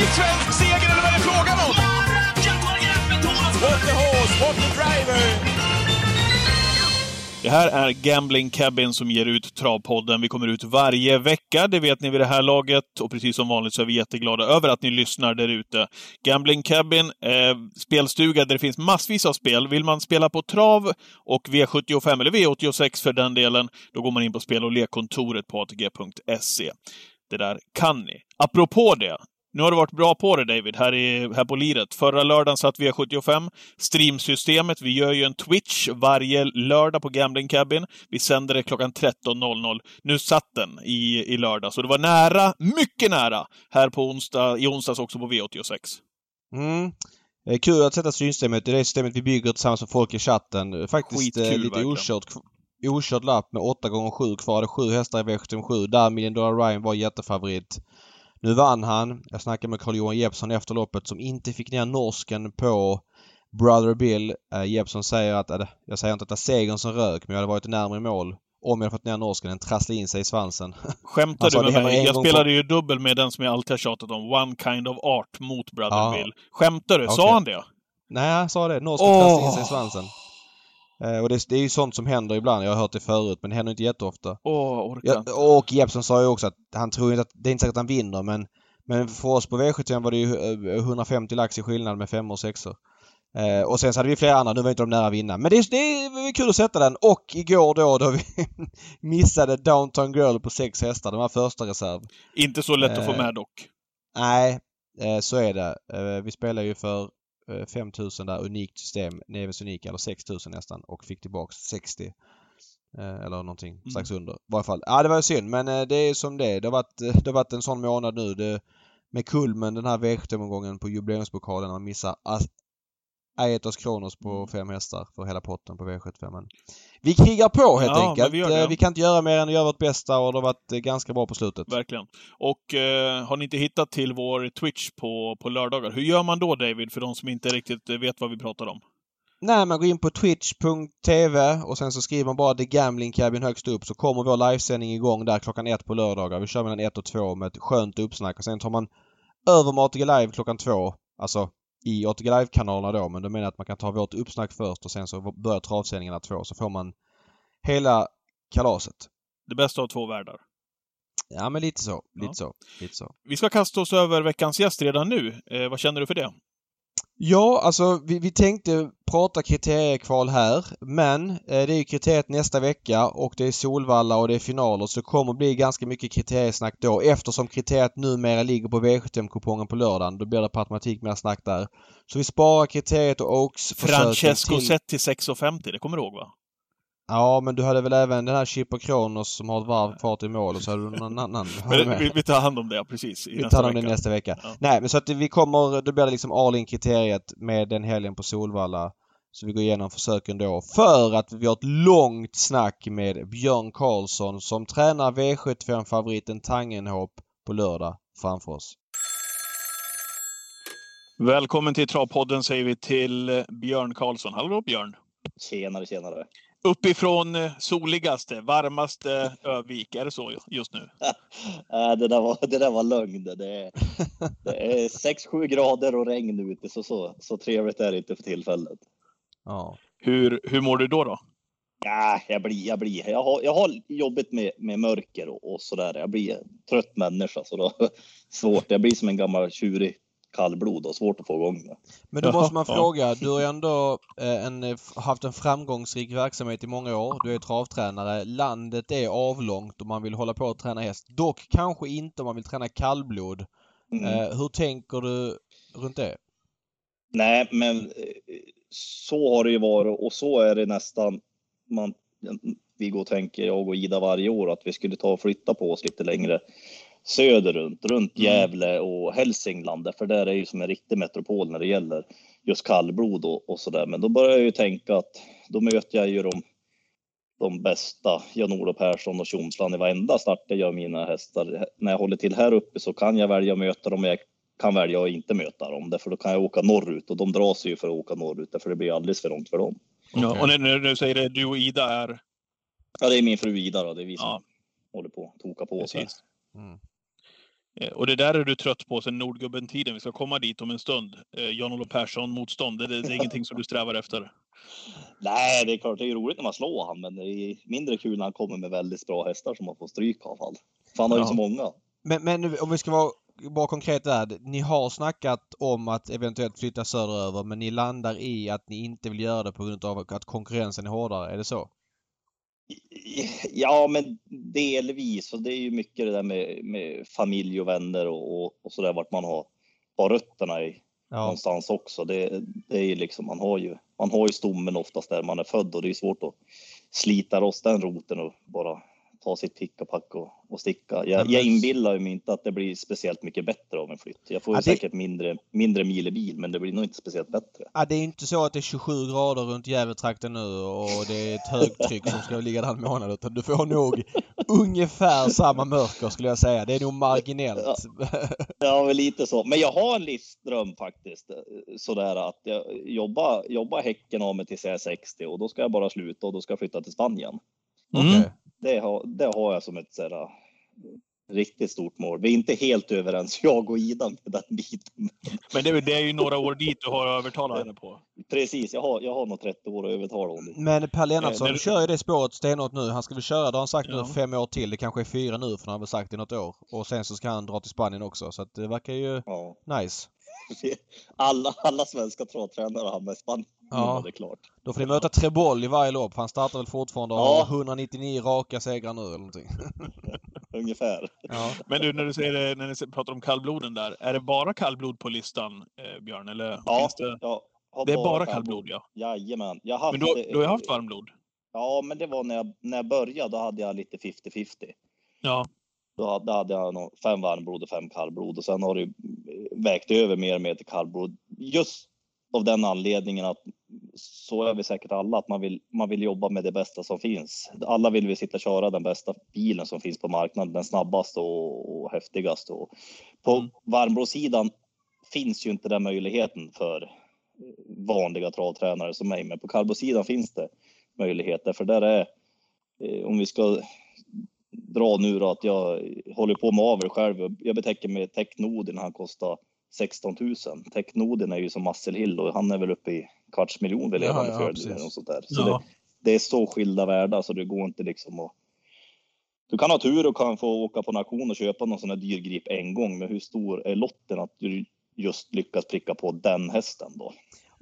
ny svensk seger eller vad är det frågan om? What the horse, what the driver! Det här är Gambling Cabin som ger ut Travpodden. Vi kommer ut varje vecka, det vet ni vid det här laget. Och precis som vanligt så är vi jätteglada över att ni lyssnar där ute. Gambling Cabin, eh, spelstuga där det finns massvis av spel. Vill man spela på trav och V75, eller V86 för den delen, då går man in på spel och lekkontoret på ATG.se. Det där kan ni. Apropå det, nu har du varit bra på det David, här, i, här på liret. Förra lördagen satt V75. Streamsystemet, vi gör ju en Twitch varje lördag på Gambling Cabin. Vi sänder det klockan 13.00. Nu satt den i, i lördag, så det var nära, mycket nära, här på onsdag, i onsdags också på V86. Mm. Kul att sätta. Det är det systemet vi bygger tillsammans med folk i chatten. Faktiskt Skitkul, eh, lite verkligen. okört, okört lapp med 8 gånger 7 kvar. Är sju hästar i V77 där Million Dollar Ryan var jättefavorit. Nu vann han. Jag snackade med Carl-Johan Jeppsson efter loppet som inte fick ner norsken på Brother Bill. Uh, Jeppsson säger att, äh, jag säger inte att det är segern som rök men jag hade varit närmare mål om jag hade fått ner norsken. Den trasslade in sig i svansen. Skämtar Alltså, du med mig? Jag spelade ju dubbel med den som jag alltid har tjatat om, One Kind of Art mot Brother Ja. Bill. Skämtar du? Sa Okej. han det? Nej, jag sa det. Norsken Åh! trasslade in sig i svansen. Eh, och det, det är ju sånt som händer ibland. Jag har hört det förut men det händer inte jätteofta. Åh, orkar Ja, och Jeppsson sa ju också att han tror inte att, det är inte säkert att han vinner men, men för oss på V75 var det ju eh, 150 lax i skillnad med fem och sexor. Eh, och sen så hade vi flera andra, nu var inte de nära att vinna. Men det, är- det är kul att sätta den. Och igår då, då vi missade Downtown Girl på sex hästar. Den var första reserv. Inte så lätt att få Eh, med dock. Nej, eh, så är det. Eh, vi spelar ju för eh, 5000 där, unikt system, Neves unika, eller 6000 nästan och fick tillbaks 60. Eh, eller någonting strax under. I varje fall. Ja, det var synd men eh, det är som det är. Det har varit, eh, det har varit en sån månad nu. Det, med kulmen den här V75-omgången på jubileumspokalen. Man missar Aetos Kronos på fem hästar för hela potten på V75. Vi krigar på helt Ja, enkelt. vi gör Vi, kan inte göra mer än att göra vårt bästa och det har varit eh, ganska bra på slutet. Verkligen. Och eh, har ni inte hittat till vår Twitch på, på lördagar, hur gör man då David, för de som inte riktigt eh, vet vad vi pratar om? Nej, man går in på twitch.tv och sen så skriver man bara The Gambling Cabin högst upp så kommer vår livesändning igång där klockan ett på lördagar. Vi kör mellan ett och två med ett skönt uppsnack och sen tar man över med ATG Live klockan två. Alltså i ATG Live-kanalerna då men då menar jag att man kan ta vårt uppsnack först och sen så börjar travsändningarna två så får man hela kalaset. Det bästa av två världar. Ja men lite så. Lite Ja. så. Lite så. Vi ska kasta oss över veckans gäst redan nu. Eh, vad känner du för det? Ja, alltså vi, vi tänkte prata kriteriekval här men eh, det är ju kriteriet nästa vecka och det är Solvalla och det är finaler så det kommer bli ganska mycket kriteriesnack då eftersom kriteriet numera ligger på V75-kupongen på lördagen. Då blir det per automatik mer snack där. Så vi sparar kriteriet och Oaks Francesco sett till 6,50, det kommer du ihåg va? Ja men du hade väl även den här Chipper Kronos som har ett varv kvar till mål och så hade du någon annan. Men, vi, vi tar hand om det, precis. I Vi nästa tar om det vecka. nästa vecka. Ja. Nej men så att vi kommer, då blir det liksom all in kriteriet med den helgen på Solvalla. Så vi går igenom försöken då för att vi har ett långt snack med Björn Karlsson som tränar V75-favoriten Tangenhop på lördag framför oss. Välkommen till Travpodden säger vi till Björn Karlsson. Hallå Björn! Tjenare, tjenare. Uppifrån eh, soligaste, varmaste Övik, är det så just nu? Det, där var, det där var lögn. Det är, det är 6-7 grader och regn ute, så, så, så trevligt är det inte för tillfället. Ja. Hur, hur mår du då? då? Ja, jag blir, jag blir, jag har, jag har jobbigt med, med mörker och, och sådär. Jag blir en trött människa, så då svårt. Jag blir som en gammal tjurig kallblod och svårt att få igång det. Men då måste man fråga, du har ändå eh, en, eh, haft en framgångsrik verksamhet i många år. Du är travtränare. Landet är avlångt och man vill hålla på att träna häst. Dock kanske inte om man vill träna kallblod. Mm. Eh, hur tänker du runt det? Nej, men så har det ju varit och så är det nästan. Man, vi går och tänker, jag och Ida varje år, att vi skulle ta och flytta på oss lite längre söderut, runt Mm. Gävle och Hälsingland, för där är ju som en riktig metropol när det gäller just kallblod och, och så där. Men då börjar jag ju tänka att då möter jag ju de, de bästa, Jan-Olof Persson och Tjomsland i varenda start jag gör mina hästar. När jag håller till här uppe så kan jag välja att möta dem, jag kan välja att inte möta dem, därför då kan jag åka norrut och de drar sig ju för att åka norrut, därför det blir alldeles för långt för dem. Ja, och när, när du säger det, du och Ida är... Ja, det är min fru Ida då, det är vi som Ja, håller på att toka på oss här. precis. Mm. Eh, och det där är du trött på sen Nordgubben-tiden. Vi ska komma dit om en stund. Eh, Jan-Olof Persson-motstånd, det, det är ingenting som du strävar efter? Nej, det är klart det är roligt när man slår han, men det är mindre kul när han kommer med väldigt bra hästar som man får stryk av. Han. För han har ju så många. Men, men om vi ska vara bara konkret där. Ni har snackat om att eventuellt flytta söderöver men ni landar i att ni inte vill göra det på grund av att konkurrensen är hårdare. Är det så? Ja, men delvis. Och det är ju mycket det där med, med familj och vänner och, och, och så där vart man har, har rötterna i ja. någonstans också. Det, det är ju liksom, man har ju, man har ju stommen oftast där man är född och det är svårt att slita loss den roten och bara ta sitt pick och pack och, och sticka. Jag, jag inbillar mig inte att det blir speciellt mycket bättre av en flytt. Jag får ju ja, det... säkert mindre, mindre mil i bil, men det blir nog inte speciellt bättre. Ja, det är inte så att det är 27 grader runt Gävletrakten nu och det är ett högtryck som ska ligga där en månad, utan du får nog ungefär samma mörker skulle jag säga. Det är nog marginellt. Ja, ja väl lite så. Men jag har en livsdröm faktiskt. Sådär att jag jobbar, jobbar Häcken av mig tills jag är 60 och då ska jag bara sluta och då ska jag flytta till Spanien. Mm det har, det har jag som ett sådär, riktigt stort mål. Vi är inte helt överens, jag och Ida, med den biten. Men det, det är ju några år dit du har övertalat henne på. Precis, jag har, jag har nog 30 år att övertala honom. Men Per Lennartsson eh, kör ju det spåret stenhårt nu. Han ska väl köra, det har han sagt ja. nu, fem år till. Det kanske är fyra nu, för han har väl sagt i något år. Och sen så ska han dra till Spanien också, så att det verkar ju ja. nice. Alla, alla svenska travtränare har med Spanien. Ja, det är klart. Då får ni möta Trebol i varje lopp. Han startar väl fortfarande och ja. har 199 raka segrar nu eller någonting. Ungefär. Ja. Men du, när du säger när ni pratar om kallbloden där. Är det bara kallblod på listan, eh, Björn? Eller ja, finns det... ja. Det är bara kallblod, ja? Jajamän. Jag haft, men du, du har haft varmblod? Ja, men det var när jag, när jag började. Då hade jag lite 50-50. Ja. Då hade, då hade jag nog fem varmblod och fem kallblod och sen har det vägt över mer och mer till kallblod. Just av den anledningen att så är vi säkert alla, att man vill, man vill jobba med det bästa som finns. Alla vill vi sitta och köra den bästa bilen som finns på marknaden, den snabbaste och, och häftigaste. Och på mm. varmblodssidan finns ju inte den möjligheten för vanliga travtränare som mig, men på kallblodssidan finns det möjligheter, för där är, eh, om vi ska dra nu då, att jag håller på med avel själv. Jag betäcker med Technodin, han kostar 16 000. Technodin är ju som Hill och han är väl uppe i kvarts miljon vill jag ja, ja, för. Och sånt där. Så ja. det, det, är så skilda världar så det går inte liksom att du kan ha tur och kan få åka på en auktion och köpa någon sån här dyr grip en gång, men hur stor är lotten att du just lyckas pricka på den hästen då?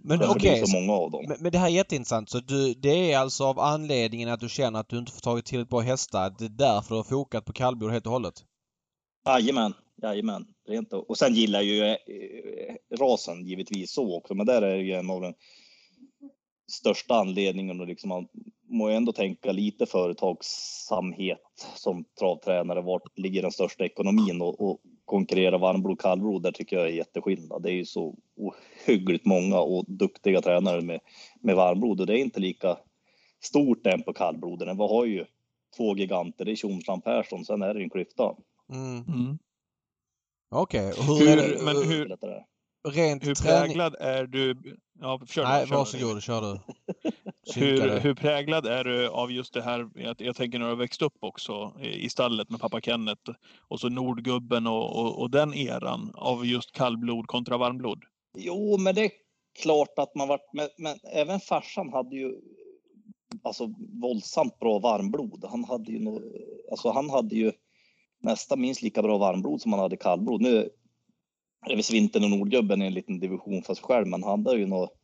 Men okej, okay, så många av dem. Men, men, det här är jätteintressant. Så du, det är alltså av anledningen att du känner att du inte får tagit tillräckligt bra hästar. Det är därför du har fokat på kallblod helt och hållet? Jajamän, jajamän. Rent och, och sen gillar ju eh, rasen givetvis så också, men där är ju en av den största anledningen och liksom man må ju ändå tänka lite företagsamhet som travtränare. Vart ligger den största ekonomin och, och konkurrera varmblod kallblod? Där tycker jag är jätteskillnad. Det är ju så ohyggligt många och duktiga tränare med, med varmblod och det är inte lika stort än på kallbloden. Vi har ju två giganter. Det är Tjomsland Persson, sen är det en klyfta. Mm. Mm. Okej, okay. hur, hur, men hur, rent hur präglad är du? Ja, kör Nej, kör varsågod, kör du. hur, hur präglad är du av just det här, jag, jag tänker när du växt upp också i stallet med pappa Kenneth och så Nordgubben och, och, och den eran av just kallblod kontra varmblod? Jo, men det är klart att man varit, men, men även farsan hade ju alltså våldsamt bra varmblod. Han hade ju, no, alltså han hade ju nästan minst lika bra varmblod som han hade kallblod. Nu är visst vintern och Nordgubben i en liten division för sig själv, men han hade ju något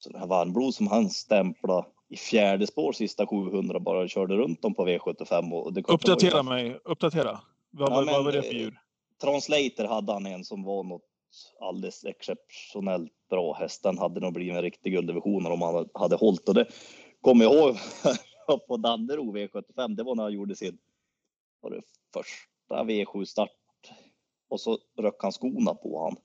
sån här varmblod som han stämplade i fjärde spår sista 700 bara körde runt dem på V75. Och det uppdatera ju... mig, uppdatera. Vad, ja, vad var det för djur? Eh, Translator hade han en som var något alldeles exceptionellt bra häst. Den hade nog blivit en riktig gulddivision om han hade hållit och det kommer jag ihåg på Dannero V75. Det var när han gjorde sin var det första V7 start och så röck han skorna på han.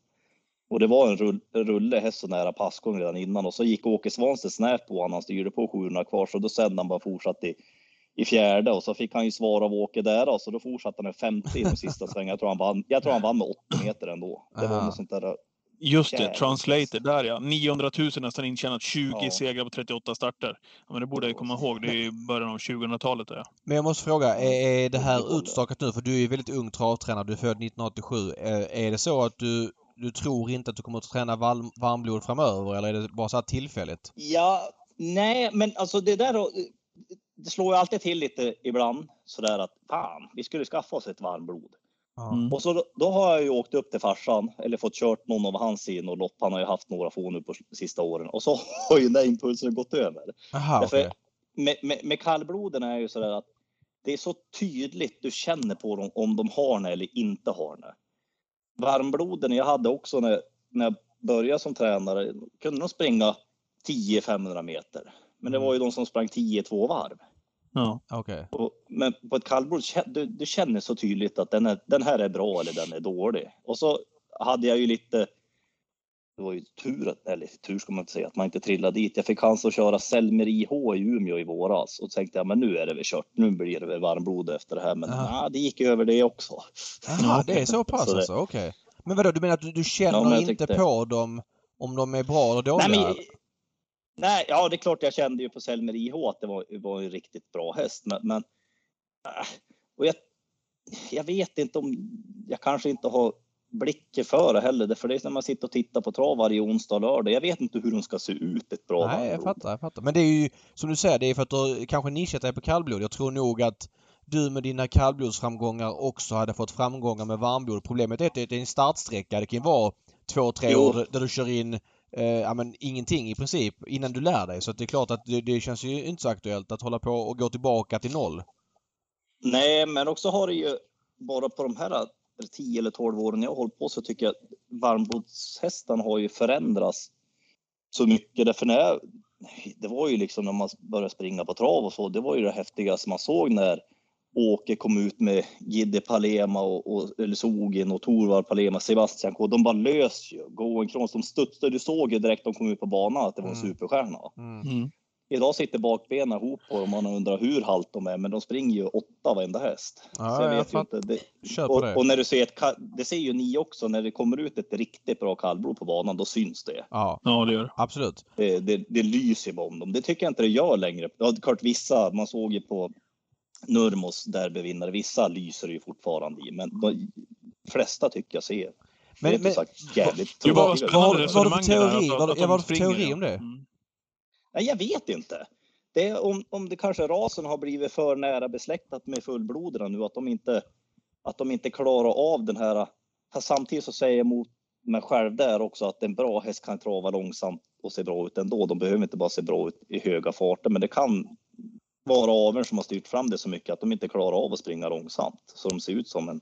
Och det var en rull, rulle häst så nära passgång redan innan och så gick Åke Svanstedt snät på honom. Han styrde på 700 kvar så då sen han bara fortsatt i, i fjärde och så fick han ju svar av Åke där och så då fortsatte han med 50 i de sista svängarna. Jag tror han vann, jag tror han vann med 80 meter ändå. Det var något sånt där Just det. Translator. Där ja. 900 000 nästan intjänat. 20 Ja. segrar på 38 starter. Ja, men det borde jag komma ihåg. Det är i början av 2000-talet. Ja. Men jag måste fråga, är, är det här utstakat nu? För du är ju väldigt ung travtränare. Du är född 1987. Är, är det så att du, du tror inte att du kommer att träna varm, varmblod framöver eller är det bara så här tillfälligt? Ja, nej, men alltså det där det slår ju alltid till lite ibland sådär att fan, vi skulle skaffa oss ett varmblod. Mm. Och så då, då har jag ju åkt upp till farsan eller fått kört någon av hans i något lopp. Han har ju haft några få nu på sista åren och så har ju den där impulsen gått över. Aha, Därför, okej. med, med, med kallbloden är ju sådär att det är så tydligt du känner på dem om de har det eller inte har det. Varmbloden jag hade också när, när jag började som tränare kunde de springa 10-500 meter. Men det var ju de som sprang 10-2 varv. Ja. Okej. Och, men på ett kallblod, du, du känner så tydligt att den, är, den här är bra eller den är dålig. Och så hade jag ju lite, det var ju tur, att- eller tur ska man inte säga, att man inte trillade dit. Jag fick chans att köra Selmer IH i Umeå i våras och tänkte jag, men nu är det väl kört. Nu blir det väl varmblod efter det här. Men Ja. nej, det gick över det också. Jaha, det är så pass Så det- alltså? Okej. Men vadå, du menar att du, du känner Ja, inte tyckte- på dem om de är bra eller dåliga? Nej, men, nej, ja, det är klart jag kände ju på Selmer IH att det var, var en riktigt bra häst. Men, men äh, och jag, jag vet inte om jag kanske inte har blicken för det heller. För det är när man sitter och tittar på trav varje onsdag och lördag. Jag vet inte hur de ska se ut ett bra Nej, jag fattar, jag fattar. Men det är ju som du säger, det är för att du kanske nischat dig på kallblod. Jag tror nog att du med dina kallblodsframgångar också hade fått framgångar med varmblod. Problemet är att det är en startsträcka. Det kan ju vara två, tre Jo. år där- du kör in eh, ja, men ingenting i princip innan du lär dig. Så det är klart att det, det känns ju inte så aktuellt att hålla på och gå tillbaka till noll. Nej, men också har det ju bara på de här 10 eller 12 åren jag har hållit på så tycker jag att varmblodshästarna har ju förändrats så mycket. Därför när jag, det var ju liksom när man började springa på trav och så, det var ju det häftigaste man såg när Åke kom ut med Gidde Palema och, och eller Sogin och Torvald Palema, Sebastian K. De bara lös ju. Going Kronos, de studsade. Du såg ju direkt de kom ut på banan att det var en Mm. superstjärna. Mm. Idag sitter bakbenen ihop på dem och man undrar hur halt de är, men de springer ju åtta varenda häst. Ja, så jag jag vet fatt- inte. Det, Kör på och, det. och när du ser ett, det ser ju ni också, när det kommer ut ett riktigt bra kallblod på banan, då syns det. Ja, ja, det gör absolut. Det, det, det lyser ju om dem. Det tycker jag inte det gör längre. Ja, klart vissa, man såg ju på Nurmos derbyvinnare, vissa lyser ju fortfarande i, men de flesta tycker jag ser. Men- Men, sagt jävligt. Vad har- spännande vad har du för teori? där, att- Vad- vad har du för teori om det? Mm. Nej, jag vet inte. Det är om, om det kanske rasen har blivit för nära besläktat med fullbloderna nu, att de inte, att de inte klarar av den här. Fast samtidigt så säger jag emot mig själv där också att en bra häst kan trava långsamt och se bra ut ändå. De behöver inte bara se bra ut i höga farter, men det kan vara aveln som har styrt fram det så mycket att de inte klarar av att springa långsamt. Så de ser ut som en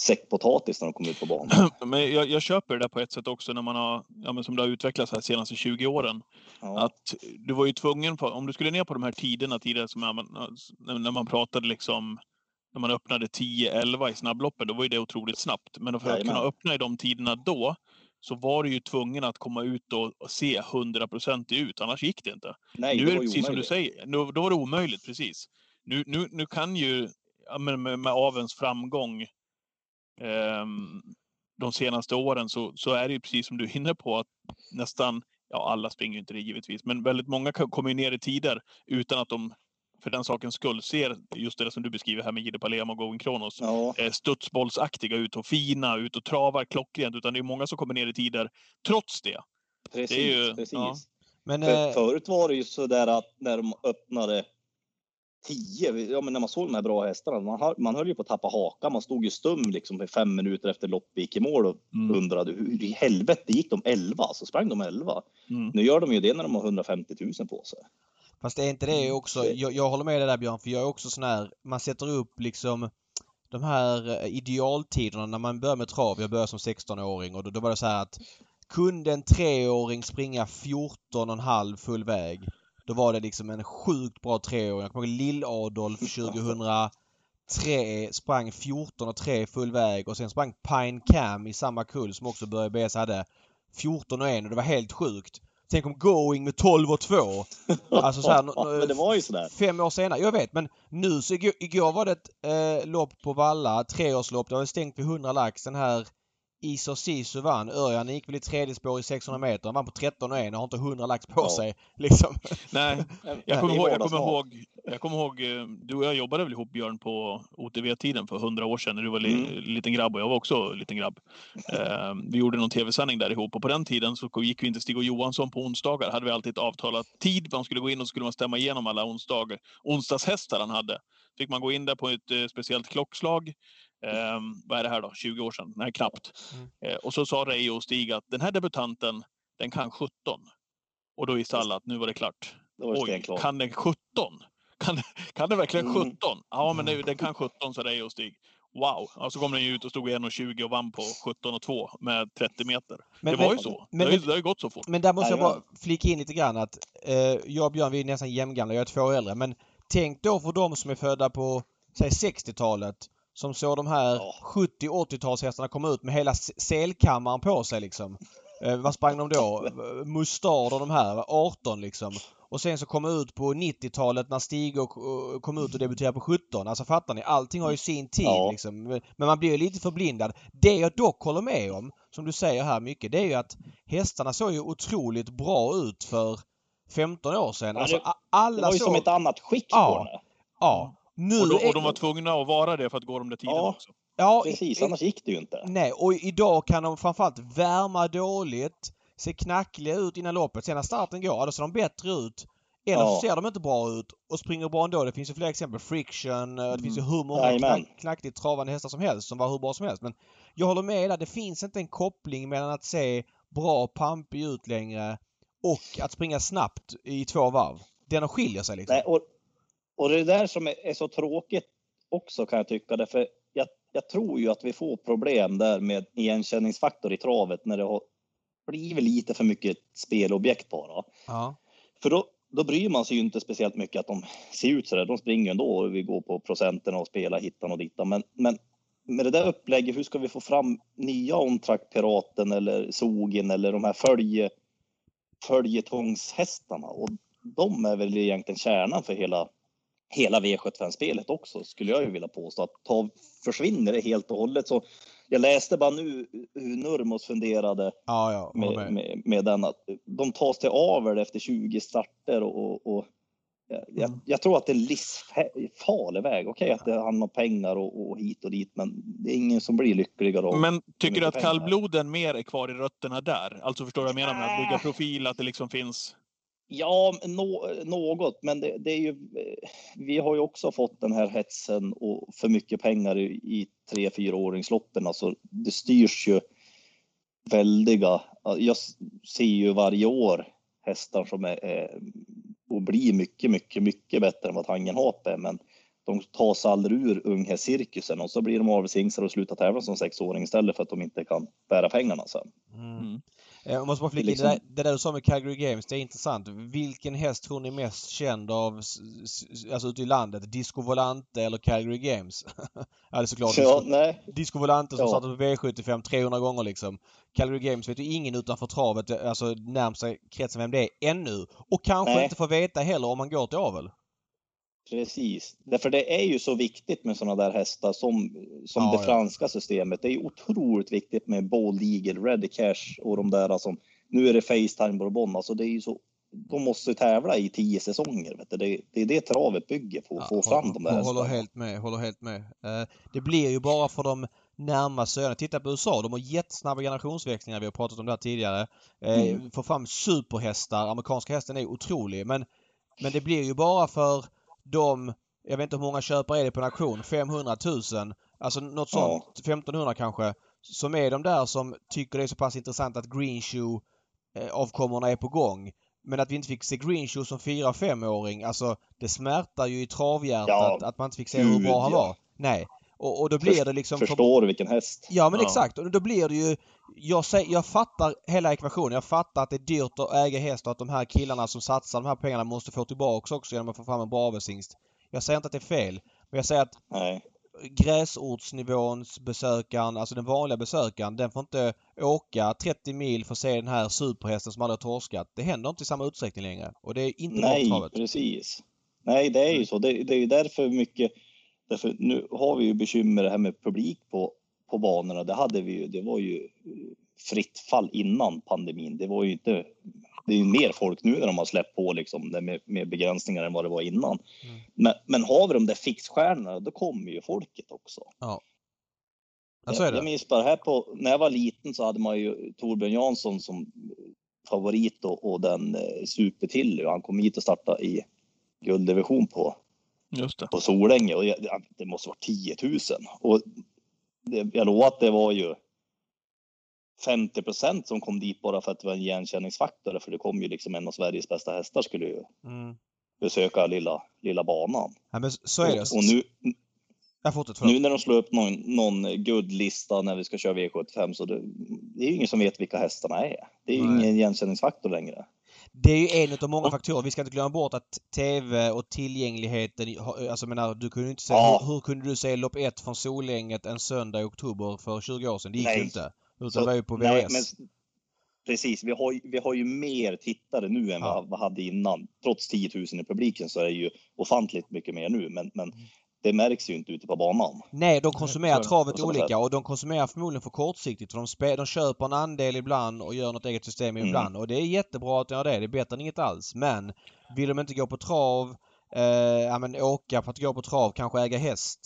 säck potatis när de kommer ut på banan. Men jag, jag köper det där på ett sätt också när man har, ja, som det har utvecklats här senaste 20 åren. Ja. Att du var ju tvungen, på, om du skulle ner på de här tiderna tidigare som man, när man pratade liksom när man öppnade 10-11 i snabbloppen, då var ju det otroligt snabbt. Men för att Jajamän. kunna öppna i de tiderna då, så var du ju tvungen att komma ut och, se 100% ut, annars gick det inte. Nej, nu det är det precis som du omöjligt. säger, nu, då var det omöjligt precis. Nu, nu, nu kan ju, men med, med avens framgång de senaste åren så, så är det ju precis som du är inne på att nästan, ja alla springer inte det givetvis, men väldigt många kan- kommer ner i tider utan att de för den sakens skull ser just det som du beskriver här med Gide Palema och Going Kronos Ja, eh, studsbollsaktiga ut och fina ut och travar klockrent utan det är många som kommer ner i tider trots det. precis. det är ju- precis. ja. Men För, eh, förut var det ju så där att när de öppnade 10, ja men när man såg de här bra hästarna, man, hör- man höll ju på att tappa hakan. Man stod ju stum liksom för fem minuter efter loppet gick i mål och Mm. undrade hur i helvete gick de 11? Så sprang de 11. Mm. Nu gör de ju det när de har 150 000 på sig. Fast är inte det också, jag, jag håller med dig där Björn, för jag är också sån här, man sätter upp liksom de här eh, idealtiderna när man börjar med trav. Jag började som 16-åring och då, då var det så här att kunde en treåring springa 14,5 full väg då var det liksom en sjukt bra treåring. Jag kommer ihåg Lill-Adolf 2003 sprang 14 och 3 full väg och sen sprang Pine Cam i samma kull som också Börje BS hade 14 och 1 och det var helt sjukt. Sen kom Going med 12 och 2. Alltså så här, men det var ju sådär. Fem år senare, jag vet men nu så igår, igår var det ett eh, lopp på Valla, treårslopp. Det var stängt vid 100 lax. Den här Iso Sisu vann. Örjan gick väl i tredje spår i 600 meter. Han vann på 13 och 1 och har inte 100 lagts på Ja. sig. Liksom. Nej, jag kommer, ihåg, jag, kommer ihåg, jag kommer ihåg, du och jag jobbade väl ihop Björn på OTV-tiden för hundra år sedan när du var li, Mm. liten grabb och jag var också liten grabb. Eh, vi gjorde någon tv-sändning där ihop och på den tiden så gick vi inte Stig och Johansson på onsdagar. Hade vi alltid ett avtalat tid. Man skulle gå in och skulle man stämma igenom alla onsdagar, onsdagshästar han hade. Fick man gå in där på ett eh, speciellt klockslag. Eh, vad är det här då? 20 år sedan? Nej, knappt. Mm. Eh, och så sa Reijo och Stig att den här debutanten, den kan 17. Och då visste alla att nu var det klart. Det var Oj, kan den 17? Kan, kan den verkligen Mm. 17? Ja, men det, den kan 17, sa Reijo och Stig. Wow! Och så kom den ju ut och stod i 1,20 och vann på 17 och 2 med 30 meter. Men- det var men- ju så. men- det, har ju, det har ju gått så fort. Men där måste jag bara flika in lite grann att eh, jag och Björn vi är nästan jämngamla. Jag är två år äldre. Men tänk då för de som är födda på, säg 60-talet. Som såg de här Ja. 70-80-talshästarna komma ut med hela selkammaren på sig liksom. Eh, vad sprang de då? Mustard och de här, 18 liksom. Och sen så kom ut på 90-talet när Stig och, och kom ut och debuterade på 17. Alltså fattar ni? Allting har ju sin tid Ja. liksom. Men man blir lite förblindad. Det jag dock håller med om, som du säger här mycket, det är ju att hästarna såg ju otroligt bra ut för 15 år sedan. Ja, Alltså det- a- Det alla var ju såg... som ett annat skick Ja. på det. Ja. Nu Och, då, och de var tvungna att vara det för att gå de där tiderna Ja. också. ja, Precis, i- annars gick det ju inte. Nej, och idag kan de framförallt värma dåligt, se knackliga ut innan loppet. Sen när starten går, då ser de bättre ut. Eller så Ja. ser de inte bra ut och springer bra ändå. Det finns ju fler exempel. Friction, eh, det finns ju hur många Jajamän. knack, knackligt travande hästar som helst som var hur bra som helst. Men jag håller med där. Det finns inte en koppling mellan att se bra pampig ut längre och att springa snabbt i två varv. Den skiljer sig liksom. Nej, och, och det är där som är, är så tråkigt också kan jag tycka. Därför jag, jag tror ju att vi får problem där med igenkänningsfaktor i travet när det har blivit lite för mycket spelobjekt bara. Ja. För då, då bryr man sig ju inte speciellt mycket att de ser ut så där. De springer ändå och vi går på procenterna och spelar hittan och dittan. Men, men med det där upplägget, hur ska vi få fram nya ontrack piraten eller sogen eller de här följe, följetångshästarna? Och de är väl egentligen kärnan för hela, hela V75-spelet också, skulle jag ju vilja påstå. Att ta, försvinner det helt och hållet så jag läste bara nu hur Nurmos funderade Ja, ja. med, med. med, med den att de tas till avel efter 20 starter och, och, jag, Mm. jag tror att det är livsfarlig väg. Okej att det handlar om pengar och, och hit och dit, men det är ingen som blir lyckligare Men tycker du att pengar. kallbloden mer är kvar i rötterna där? Alltså förstår du vad jag menar med att bygga profil, att det liksom finns... Ja, nå, något, men det, det är ju. Vi har ju också fått den här hetsen och för mycket pengar i, i tre, fyra åringsloppen. Alltså, det styrs ju väldiga. Jag ser ju varje år hästar som är, är och blir mycket, mycket, mycket bättre än vad Tangenhap är, men de tas aldrig ur unghästcirkusen och så blir de avelshingstar och slutar tävla som sexåring istället för att de inte kan bära pengarna sen. Mm. Mm. Eh, Jag måste bara flika är in, liksom- det, där, det där du sa med Calgary Games, det är intressant. Vilken häst tror ni är mest känd av, alltså ute i landet? Disco Volante eller Calgary Games? ja, det är såklart Ja, Disco, nej, Disco Volante som Ja. startade på V75 300 gånger liksom. Calgary Games vet ju ingen utanför travet, eh, alltså närmsta kretsen vem det är ännu. Och kanske Nej. inte får veta heller om man går till avel. Precis, därför det är ju så viktigt med sådana där hästar som, som Ja, det ja. franska systemet. Det är ju otroligt viktigt med Bold Eagle, Ready Cash och de där som nu är det Facetime Bourbon. Alltså det är ju så. De måste tävla i tio säsonger. Vet du. Det, det är det travet bygger på, att få fram de där håller, håller hästarna. helt med, håller helt med. Eh, det blir ju bara för de närmaste öarna. Titta på USA, de har jättesnabba generationsväxlingar. Vi har pratat om det här tidigare. Eh, Mm. Få fram superhästar. Amerikanska hästen är otrolig. Men, men det blir ju bara för de, jag vet inte hur många köpare är det på en auktion, 500 000. Alltså något Ja. sånt, 1500 kanske. Som är de där som tycker det är så pass intressant att Green Shoe eh, avkommorna är på gång. Men att vi inte fick se Green Shoe som 4 5-åring, alltså det smärtar ju i travhjärtat Ja, att man inte fick se hur bra han ja. var. Nej. Och, och då blir det liksom... för- Förstår du vilken häst? Ja men Ja. exakt. Och då blir det ju... Jag, säger, jag fattar hela ekvationen. Jag fattar att det är dyrt att äga häst och att de här killarna som satsar de här pengarna måste få tillbaka också genom att få fram en bra avelshingst. Jag säger inte att det är fel. Men jag säger att Nej, gräsortsnivåns besökaren, alltså den vanliga besökaren, den får inte åka 30 mil för att se den här superhästen som aldrig har torskat. Det händer inte i samma utsträckning längre. Och det är inte Nej travet. precis. Nej, det är ju så. Det, det är ju därför mycket. Därför nu har vi ju bekymmer det här med publik på, på banorna, det hade vi ju, det var ju fritt fall innan pandemin. Det var ju inte, det är ju mer folk nu när de har släppt på liksom med, med begränsningar än vad det var innan. Mm. Men, men har vi de där fixstjärnorna, då kommer ju folket också. Ja. Ja, jag, jag minns bara här på, när jag var liten så hade man ju Torbjörn Jansson som favorit och, och den eh, Super-Tilly. Han kom hit och startade i gulddivision på, Just det. på Solänge och det, det måste vara 10 000. Och det, jag lovar att det var ju 50 procent som kom dit bara för att det var en igenkänningsfaktor. För det kom ju liksom en av Sveriges bästa hästar skulle ju mm. besöka lilla, lilla banan. Ja, men så är det. Och, och nu, nu när de slår upp någon, någon guldlista när vi ska köra V75 så det, det är ju ingen som vet vilka hästarna är. Det är ju ingen igenkänningsfaktor längre. Det är ju en av många faktorer. Vi ska inte glömma bort att TV och tillgängligheten, alltså menar, du kunde inte se, ja. hur, hur, kunde du se lopp 1 från Solänget en söndag i oktober för 20 år sedan? Det gick ju inte. Utan så, det var ju på VS. Nej, men, precis, vi har, vi har ju mer tittare nu än ja. vad vi hade innan. Trots 10 000 i publiken så är det ju ofantligt mycket mer nu. Men, men mm det märks ju inte ute på banan. Nej, de konsumerar travet olika och de konsumerar förmodligen för kortsiktigt. För de, spel, de köper en andel ibland och gör något eget system mm. ibland. Och det är jättebra att de gör det. Det är bättre än inget alls. Men vill de inte gå på trav, eh, ja men åka för att gå på trav, kanske äga häst.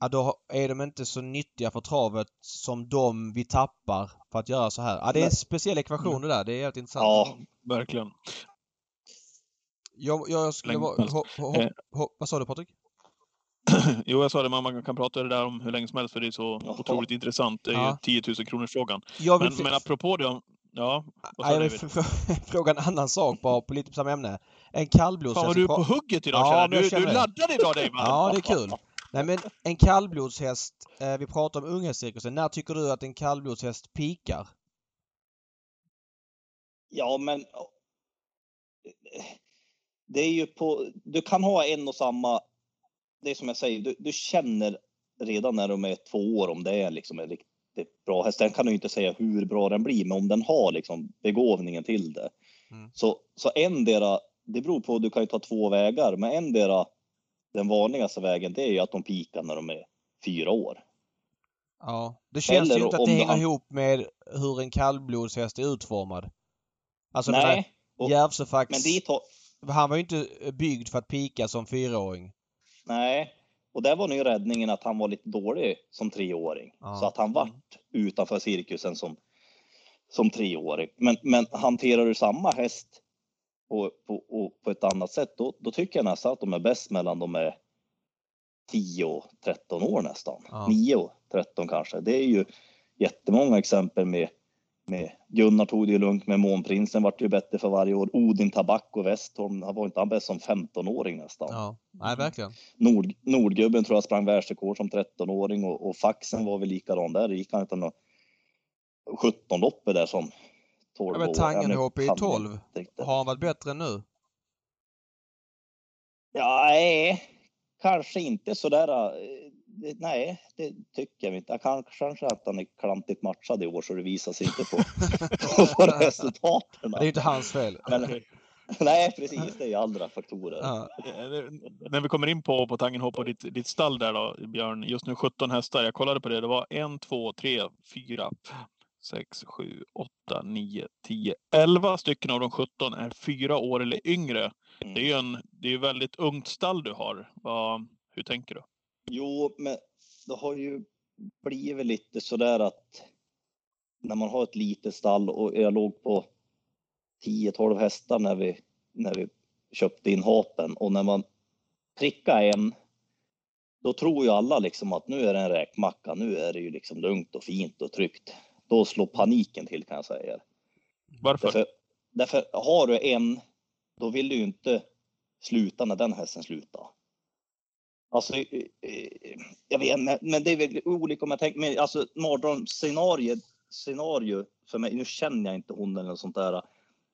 Ja, då är de inte så nyttiga för travet som de vi tappar för att göra så här. Ja, det är en speciell ekvation det där. Det är helt intressant. Ja, verkligen. Jag, jag skulle vara... Vad sa du Patrik? jo, jag sa det, man kan prata det där om hur länge som helst för det är så Jaha. otroligt intressant. Det är ja. ju 10 000 kronors frågan. Men, men apropå det, ja, vad sa jag vill fråga en annan sak bara på lite på samma ämne. En kallblodshäst... Fan vad du är på hugget idag ja, känner du. Du laddar idag David! Ja, det är kul. Nej men en kallblodshäst, eh, vi pratar om unghästcirkusen. När tycker du att en kallblodshäst pikar? Ja men det är ju på, du kan ha en och samma det är som jag säger, du, du, känner redan när de är två år om det är liksom en riktigt bra häst. Sen kan du inte säga hur bra den blir, men om den har liksom begåvningen till det. Mm. Så, så endera, det beror på, du kan ju ta två vägar, men endera den vanligaste vägen, det är ju att de pikar när de är fyra år. Ja, det känns Eller ju inte att det hänger han... ihop med hur en kallblodshäst är utformad. Alltså, Nej. Järvsöfax, men dit har... han var ju inte byggd för att pika som fyraåring. Nej, och där var nog räddningen att han var lite dålig som treåring. Ja. Så att han vart utanför cirkusen som, som treåring. Men, men hanterar du samma häst på, på, på ett annat sätt, då, då tycker jag nästan att de är bäst mellan de är 10 och 13 år nästan. Ja. 9 och 13 kanske. Det är ju jättemånga exempel med med Gunnar tog det ju lugnt med Månprinsen vart ju bättre för varje år. Odin Tabak och Westholm, han var inte han bäst som 15-åring nästan. Ja, nej verkligen. Nord, Nordgubben tror jag sprang världsrekord som 13-åring och, och Faxen var väl likadan där. Det gick han inte 17 loppet där som 12 ja, men Tangenhop i 12. Har han varit bättre nu? Ja, nej, kanske inte sådär eh, nej, det tycker jag inte. Kanske att han är klantigt matchad i år så det visar sig inte på, på resultaten. Det är ju inte hans fel. Men, nej, precis. Det är ju andra faktorer. Ja. När vi kommer in på, på Tangenhop och ditt, ditt stall där då, Björn. Just nu 17 hästar. Jag kollade på det. Det var en, två, tre, fyra, sex, sju, åtta, nio, tio, elva stycken av de 17 är fyra år eller yngre. Mm. Det är ju en, det är väldigt ungt stall du har. Vad, hur tänker du? Jo, men det har ju blivit lite sådär att när man har ett litet stall och jag låg på 10-12 hästar när vi, när vi köpte in hapen och när man prickar en då tror ju alla liksom att nu är det en räkmacka, nu är det ju liksom lugnt och fint och tryggt. Då slår paniken till kan jag säga. Varför? Därför, därför har du en, då vill du ju inte sluta när den hästen slutar. Alltså, eh, eh, jag vet men det är väl olika om jag tänker, men alltså mardrömsscenario scenario för mig, nu känner jag inte hon eller något sånt där,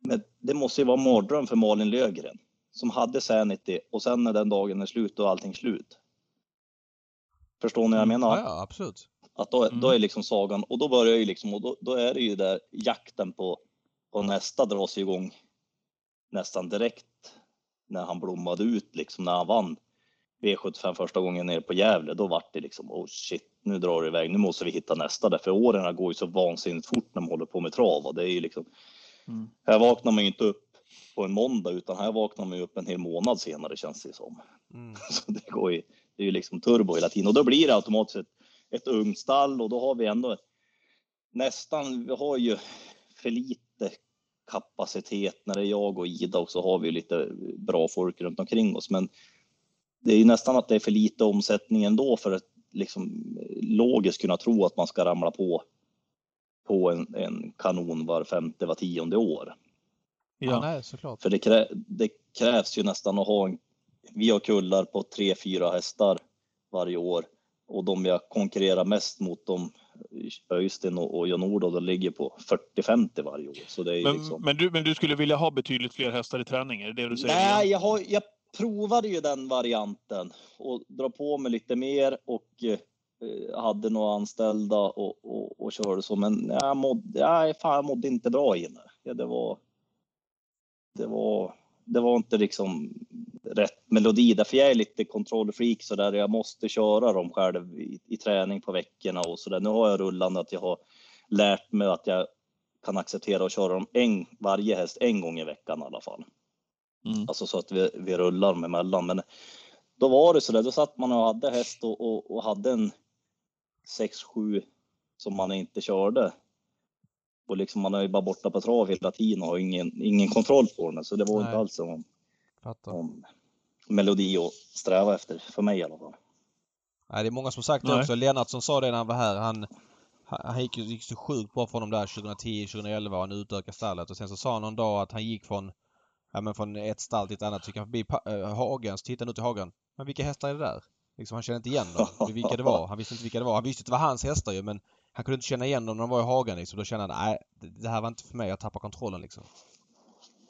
men det måste ju vara mardröm för Malin Lögren som hade Sanity och sen när den dagen är slut och allting slut. Förstår ni vad jag mm. menar? Ja, absolut. Att då, då är mm. liksom sagan, och då börjar ju liksom, och då, då är det ju där jakten på, på nästa dras igång nästan direkt när han blommade ut liksom, när han vann V75 första gången ner på Gävle, då vart det liksom oh shit, nu drar det iväg, nu måste vi hitta nästa där, för åren går ju så vansinnigt fort när man håller på med trav och det är ju liksom. Mm. Här vaknar man ju inte upp på en måndag utan här vaknar man ju upp en hel månad senare känns det som. Mm. Så det går ju, det är ju liksom turbo hela tiden och då blir det automatiskt ett, ett ungstall och då har vi ändå nästan, vi har ju för lite kapacitet när det är jag och Ida och så har vi lite bra folk runt omkring oss. Men det är ju nästan att det är för lite omsättning ändå för att liksom logiskt kunna tro att man ska ramla på på en, en kanon var femte, var tionde år. Ja, nej, såklart. För det, krä, det, krävs ju nästan att ha en, vi har kullar på tre, fyra hästar varje år och de jag konkurrerar mest mot de Öystein och, och Jan-Olof ligger på 40-50 varje år. Så det är men, liksom... men, du, men du skulle vilja ha betydligt fler hästar i träning? Är det det du säger? Nej, jag, har, jag provade ju den varianten och dra på mig lite mer och eh, hade några anställda och, och, och körde så. Men jag mådde, jag, fan, jag mådde inte bra i. Ja, det var. Det var, det var inte liksom rätt melodi. Därför jag är lite kontrollfreak så där. Jag måste köra dem själv i, i träning på veckorna och så där. Nu har jag rullande att jag har lärt mig att jag kan acceptera att köra dem en, varje häst en gång i veckan i alla fall. Mm. Alltså så att vi, vi rullar dem emellan. Men då var det så där, då satt man och hade häst och, och, och hade en 6-7 som man inte körde. Och liksom man är ju bara borta på trav hela tiden och har ingen, ingen kontroll på den. Så det var Nej. inte alls som, om melodi att sträva efter, för mig i alla fall. Nej, det är många som sagt det också. Lennart som sa det när han var här. Han, han gick, gick så sjukt bra för honom där 2010, 2011 och han utökade stallet. Och sen så sa han någon dag att han gick från, ja, men från ett stall till ett annat. Så gick han förbi äh, hagen, så tittade han ut i hagen. Men vilka hästar är det där? Liksom, han kände inte igen dem, vilka det var. Han visste inte vilka det var. Han visste att det var hans hästar ju men han kunde inte känna igen dem när de var i hagen liksom. Då kände han, nej det här var inte för mig, jag tappar kontrollen liksom.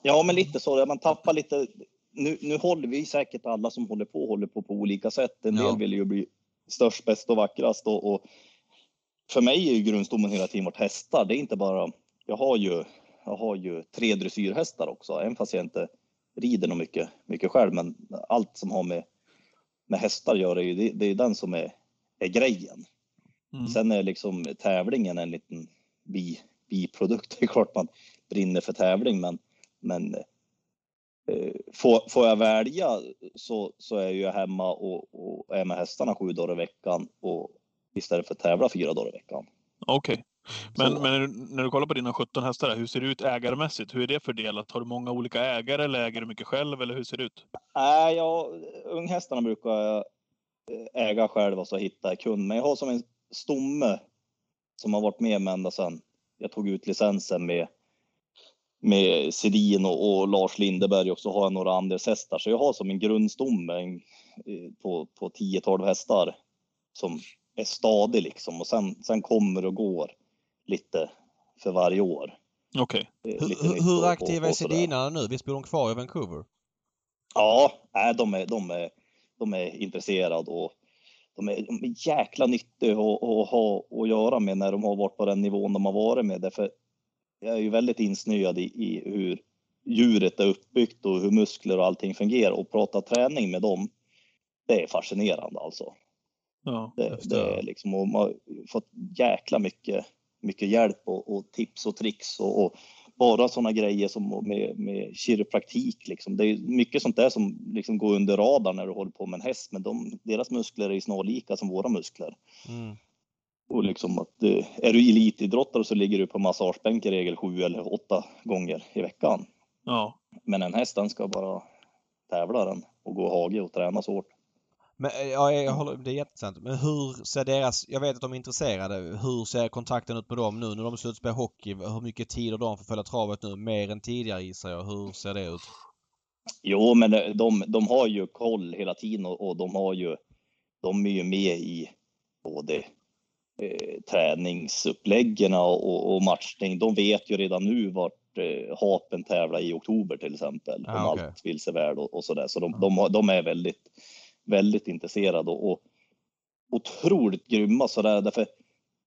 Ja men lite så, man tappar lite nu, nu håller vi säkert alla som håller på håller på på olika sätt. En del ja. vill ju bli störst, bäst och vackrast och, och för mig är ju grundstommen hela tiden varit hästar. Det är inte bara, jag har ju, jag har ju tre dressyrhästar också, även fast jag inte rider nog mycket, mycket själv. Men allt som har med, med hästar att göra, det, det är den som är, är grejen. Mm. Sen är liksom tävlingen en liten bi, biprodukt. Det är klart man brinner för tävling, men, men Eh, får, får jag välja så, så är jag hemma och, och är med hästarna sju dagar i veckan och istället för att tävla fyra dagar i veckan. Okej. Okay. Men, men, när du kollar på dina 17 hästar, hur ser det ut ägarmässigt? Hur är det fördelat? Har du många olika ägare eller äger du mycket själv eller hur ser det ut? Nej, jag, unghästarna brukar jag eh, äga själv och så hitta kund. Men jag har som en stomme som har varit med mig ända sedan jag tog ut licensen med med Sedin och, och, Lars Lindeberg och så har jag några andra hästar. Så jag har som en grundstomme på, på 10-12 hästar som är stadig liksom och sen, sen kommer och går lite för varje år. Okej. Okay. Hur, hur aktiva är Sedinarna nu? Visst bor de kvar i Vancouver? Ja, nej, de, är, de, är, de är intresserade och de är, de är jäkla nyttiga att, att ha att göra med när de har varit på den nivån de har varit med. Därför jag är ju väldigt insnöad i, i hur djuret är uppbyggt och hur muskler och allting fungerar och prata träning med dem. Det är fascinerande alltså. Ja, det, det är liksom, och man har fått jäkla mycket, mycket hjälp och, och tips och tricks och, och bara sådana grejer som med, med kiropraktik. Liksom. Det är mycket sånt där som liksom går under radarn när du håller på med en häst, men de, deras muskler är snarlika som våra muskler. Mm. Och liksom att eh, är du elitidrottare så ligger du på massagebänk i regel sju eller åtta gånger i veckan. Ja. Men en häst den ska bara tävla den och gå hage och träna så hårt. Men eh, ja, jag håller, det är jätteintressant. Men hur ser deras, jag vet att de är intresserade, hur ser kontakten ut med dem nu när de slutar spela hockey? Hur mycket tid har de för att följa travet nu? Mer än tidigare gissar jag. Hur ser det ut? Jo, men eh, de, de har ju koll hela tiden och, och de har ju, de är ju med i både eh, träningsuppläggen och, och, matchning. De vet ju redan nu vart eh, Hapen tävlar i oktober till exempel. Ah, om okay. allt vill sig väl och, och så där. Så de, de, de, är väldigt, väldigt intresserade och, och otroligt grymma så där. Därför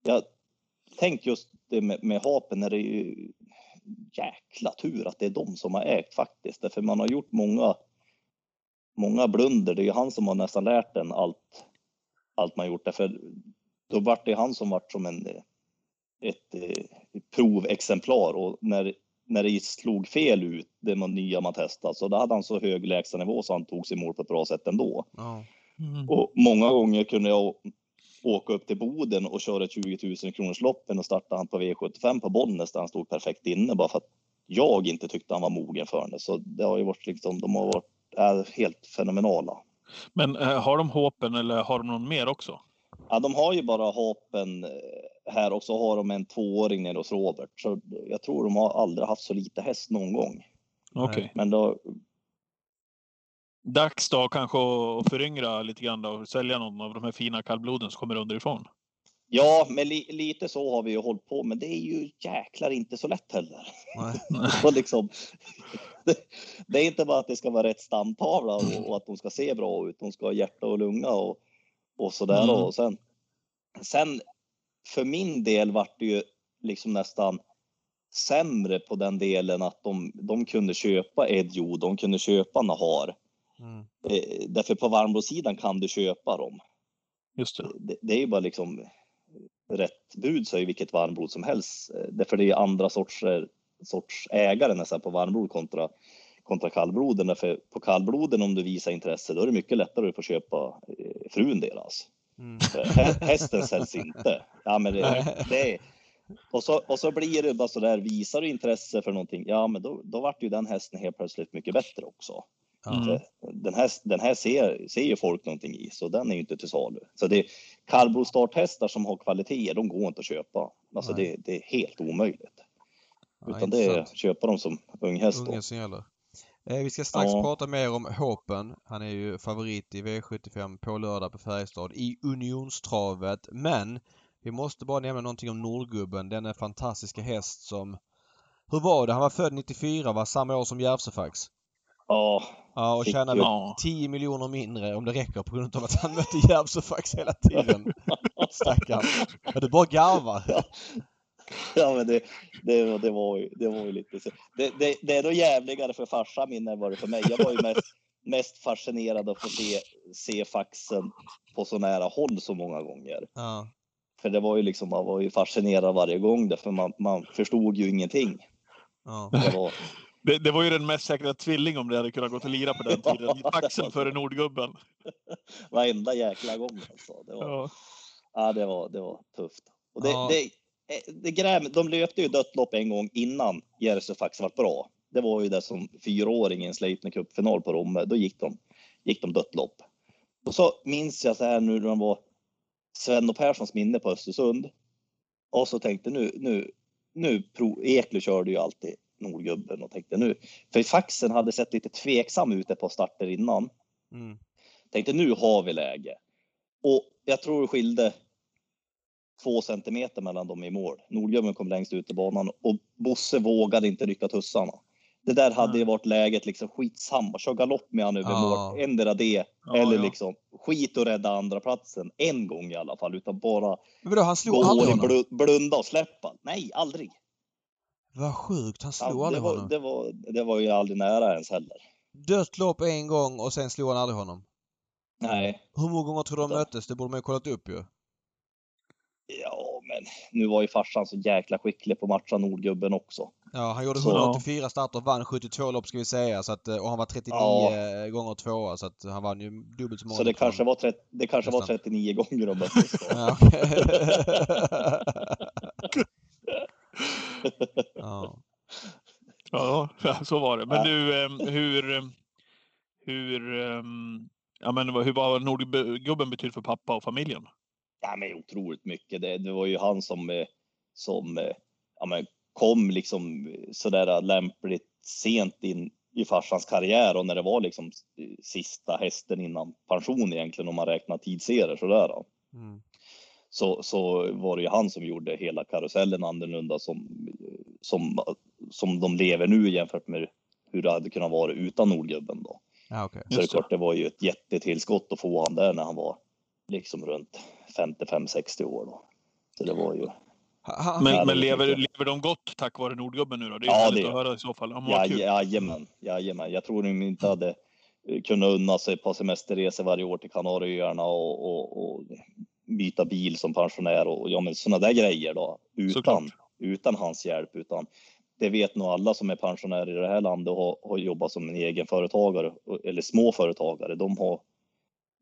jag tänk just det med, med Hapen är det är ju jäkla tur att det är de som har ägt faktiskt. Därför man har gjort många många blunder. Det är ju han som har nästan lärt den allt, allt man gjort. Därför då vart det han som vart som en, ett, ett provexemplar och när, när det slog fel ut, det man, nya man testade, så då hade han så hög lägstanivå så han tog sig mål på ett bra sätt ändå. Ja. Mm. Och många gånger kunde jag åka upp till Boden och köra ett 20 000 kronors loppen och starta han på V75 på Bollnäs där han stod perfekt inne bara för att jag inte tyckte han var mogen för det. Så det har ju varit liksom, de har varit är helt fenomenala. Men eh, har de Håpen eller har de någon mer också? Ja, de har ju bara Hapen eh, här och så har de en tvååring nere hos Robert. Så jag tror de har aldrig haft så lite häst någon gång. Okej. Men då, Dags då kanske att föryngra lite grann då och sälja någon av de här fina kallbloden som kommer underifrån. ja, men li, lite så har vi ju hållit på, men det är ju jäklar inte så lätt heller. Nej. Liksom, det, det är inte bara att det ska vara rätt stamtavla och, och att de ska se bra ut. De ska ha hjärta och lunga och, och sådär. Mm. Och sen, sen för min del vart det ju liksom nästan sämre på den delen att de, de kunde köpa Edjo, de kunde köpa Nahar. Mm. Eh, därför på varmblodssidan kan du köpa dem. Just det. Det, det är ju bara liksom rätt bud så är ju vilket varmblod som helst. Eh, Därför det är andra sorter, sorts ägare nästan på varmblod kontra, kontra kallbloden. Därför på kallbloden om du visar intresse då är det mycket lättare att få köpa eh, frun deras. Mm. Hästen säljs inte. Ja, men det, det och, så, och så blir det bara så där, visar du intresse för någonting, ja men då, då vart ju den hästen helt plötsligt mycket bättre också. Mm. Den här, den här ser, ser ju folk någonting i, så den är ju inte till salu. Så det är kallblodsstarthästar som har kvaliteter, de går inte att köpa. Alltså det, det är helt omöjligt. Ja, Utan det är intressant. köpa dem som unghäst. Unga som gäller. Eh, vi ska strax Ja. prata mer om Håpen. Han är ju favorit i V75 på lördag på Färjestad i Unionstravet. Men vi måste bara nämna någonting om Nordgubben, denna fantastiska häst som... Hur var det? Han var född 94, var samma år som Järvsöfax. Ja, Ja, och tjänade Ja. 10 miljoner mindre om det räcker på grund av att han mötte Järvsöfax hela tiden. Stackarn. Ja, du bara garvar. ja men det, det, var- det, var ju, det var ju lite så. Det, det, det är nog jävligare för farsan min än vad det är för mig. Jag var ju mest, mest fascinerad att få se, se faxen på så nära håll så många gånger. Ja. För det var ju liksom, man var ju fascinerad varje gång därför man, man förstod ju ingenting. Ja. Det var, Det, det var ju den mest säkra tvilling om det hade kunnat gå och lira på den Ja, tiden. så. före Nordgubben. varenda jäkla gång alltså. Det var, Ja. ja, det var, det var tufft. Och det, Ja. det, det gräm, de löpte ju dött lopp en gång innan Järvsöfax var bra. Det var ju det som fyraåring i en Sleipner Cup-final på Romme. Då gick de, gick de dött lopp. Och så minns jag så här nu när de var Sven och Perssons minne på Östersund. Och så tänkte nu, nu, nu Eklöf körde ju alltid Nordgubben och tänkte nu, för faxen hade sett lite tveksam ut ett par starter innan. Mm. Tänkte nu har vi läge. Och jag tror det skilde två centimeter mellan dem i mål. Nordgubben kom längst ut i banan och Bosse vågade inte rycka tussarna. Det där hade ju varit läget liksom skitsamma. Kör galopp med han över Ja. mål. Ändra det. Ja, eller ja. liksom skit och rädda andra platsen en gång i alla fall. Utan bara Men vadå, han slog aldrig honom? blu- blunda och släppa. Nej, aldrig. Vad sjukt, han slog Ja, det, aldrig var, honom. det, var, det var ju aldrig nära ens heller. Dött lopp en gång och sen slog han aldrig honom. Nej. Hur många gånger tror du de möttes? Det borde man ju kollat upp ju. Ja, men nu var ju farsan så jäkla skicklig på matcha Nordgubben också. Ja, han gjorde Så- 184 starter, vann 72 lopp ska vi säga. Så att, eh, och han var 39 Ja. gånger tvåa så att han vann ju dubbelt så många Så det kanske var, 30, det kanske var Nästan. 39 gånger de möttes. då. Ja, okej. ja. Ja, så var det. Men du, ehm, hur... ehm, Hur... ehm, Ja, men hur var Nordgubben betyder för pappa och familjen? Ja, men otroligt mycket. Det, det var ju han som, eh, som eh, ja, men kom liksom sådär lämpligt sent in i farsans karriär och när det var liksom eh, sista hästen innan pension egentligen om man räknar tidsserier sådär. Då. Mm. Så, så var det ju han som gjorde hela karusellen annorlunda som, som, som de lever nu jämfört med hur det hade kunnat vara utan Nordgubben då. Ja, okej. Så det är Just det. klart, det var ju ett jättetillskott att få han där när han var liksom runt 55-60 år då. Så det var ju, Men, men lever, lever de gott tack vare Nordgubben nu då? Det är Ja, det att höra i så fall. Ja, jajamän, jajamän. Jag tror de inte hade kunna unna sig ett par semesterresor varje år till Kanarieöarna och, och, och byta bil som pensionär och ja, men sådana där grejer då utan, utan hans hjälp. Utan det vet nog alla som är pensionärer i det här landet och har, har jobbat som en egen företagare eller småföretagare. De har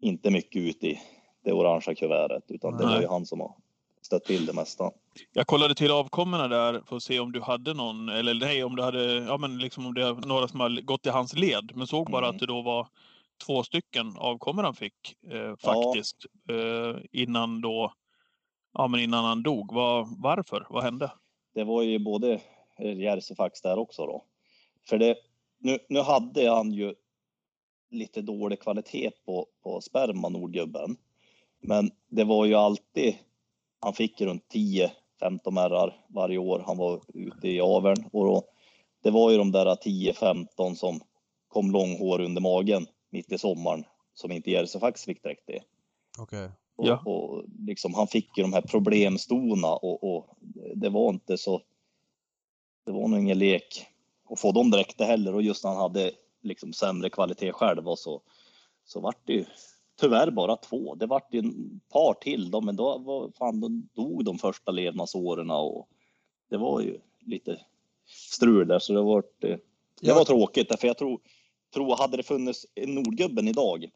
inte mycket ut i det orangea kuvertet utan Nej. det var ju han som har stött till det mesta. Jag kollade till avkommorna där för att se om du hade någon, eller nej, om du hade, ja men liksom om det är några som har gått i hans led. Men såg bara mm. att det då var två stycken avkommor han fick eh, faktiskt. Ja. Eh, innan då, ja men innan han dog. Var, varför? Vad hände? Det var ju både Järvsefax där också då. För det, nu, nu hade han ju lite dålig kvalitet på, på sperma, Nordgubben. Men det var ju alltid, han fick runt 10-15 ärrar varje år han var ute i aveln. Och då, det var ju de där 10-15 som kom långhår under magen mitt i sommaren som inte Järvsefax fick direkt det. Okay. Och, ja. och liksom, han fick ju de här problemstona och, och det var inte så det var nog ingen lek att få dem direkt heller och just när han hade liksom sämre kvalitet själv och så, så vart det ju tyvärr bara två. Det vart ju ett par till då, men då, var, fan, då dog de första levnadsåren och det var ju lite strul där så det var, det, det var tråkigt därför jag tror, tror hade det funnits en Nordgubben idag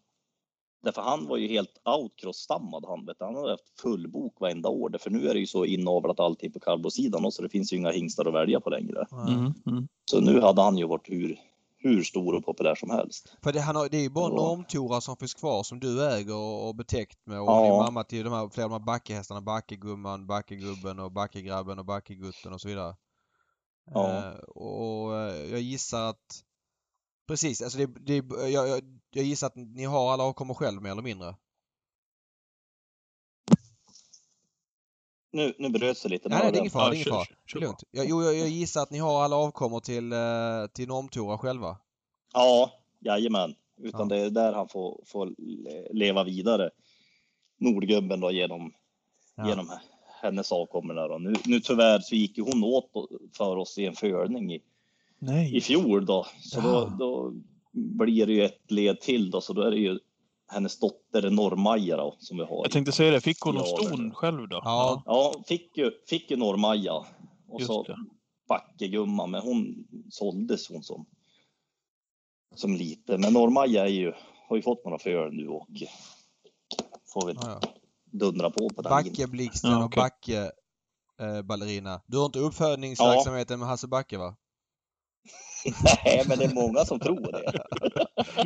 Därför han var ju helt outcross-stammad han. Vet, han hade haft full bok varenda år. För nu är det ju så inavlat alltid på kallblodssidan så det finns ju inga hingstar att välja på längre. Mm, mm. Så nu hade han ju varit hur, hur stor och populär som helst. För det, han har, det är ju bara normtorar som finns kvar som du äger och, och betäckt med och ja. din mamma till de här, flera av de här backehästarna. Backegumman, Backegubben och Backegrabben och Backegutten och så vidare. Ja. Eh, och eh, jag gissar att Precis, alltså det, det, jag, jag, jag gissar att ni har alla avkommor själv mer eller mindre? Nu, nu bröts det lite. Nej, nej, det är ingen fara. Det är ingen fara. Det är lugnt. Jag, jo, jag, jag gissar att ni har alla avkommor till, eh, till Normtora själva? Ja, jajamän. Utan ja. det är där han får, får leva vidare. Nordgubben då genom, ja. genom hennes avkommor. Nu, nu tyvärr så gick ju hon åt för oss i en fölning i, Nej. i fjol då. Så ja. då, då blir det ju ett led till då, så då är det ju hennes dotter Norrmaja då, som vi har. Jag tänkte säga det, fick hon någon ston själv då? Ja, ja fick ju, fick ju Norrmaja. Och Just så det. Backegumma, men hon såldes hon som, som lite. Men Norrmaja är ju, har ju fått några föl nu och får väl ja, ja. dundra på på den. Backeblixten ja, okay. och Backe eh, ballerina. Du har inte uppfödningsverksamheten med Hasse Backe va? Nej, men det är många som tror det.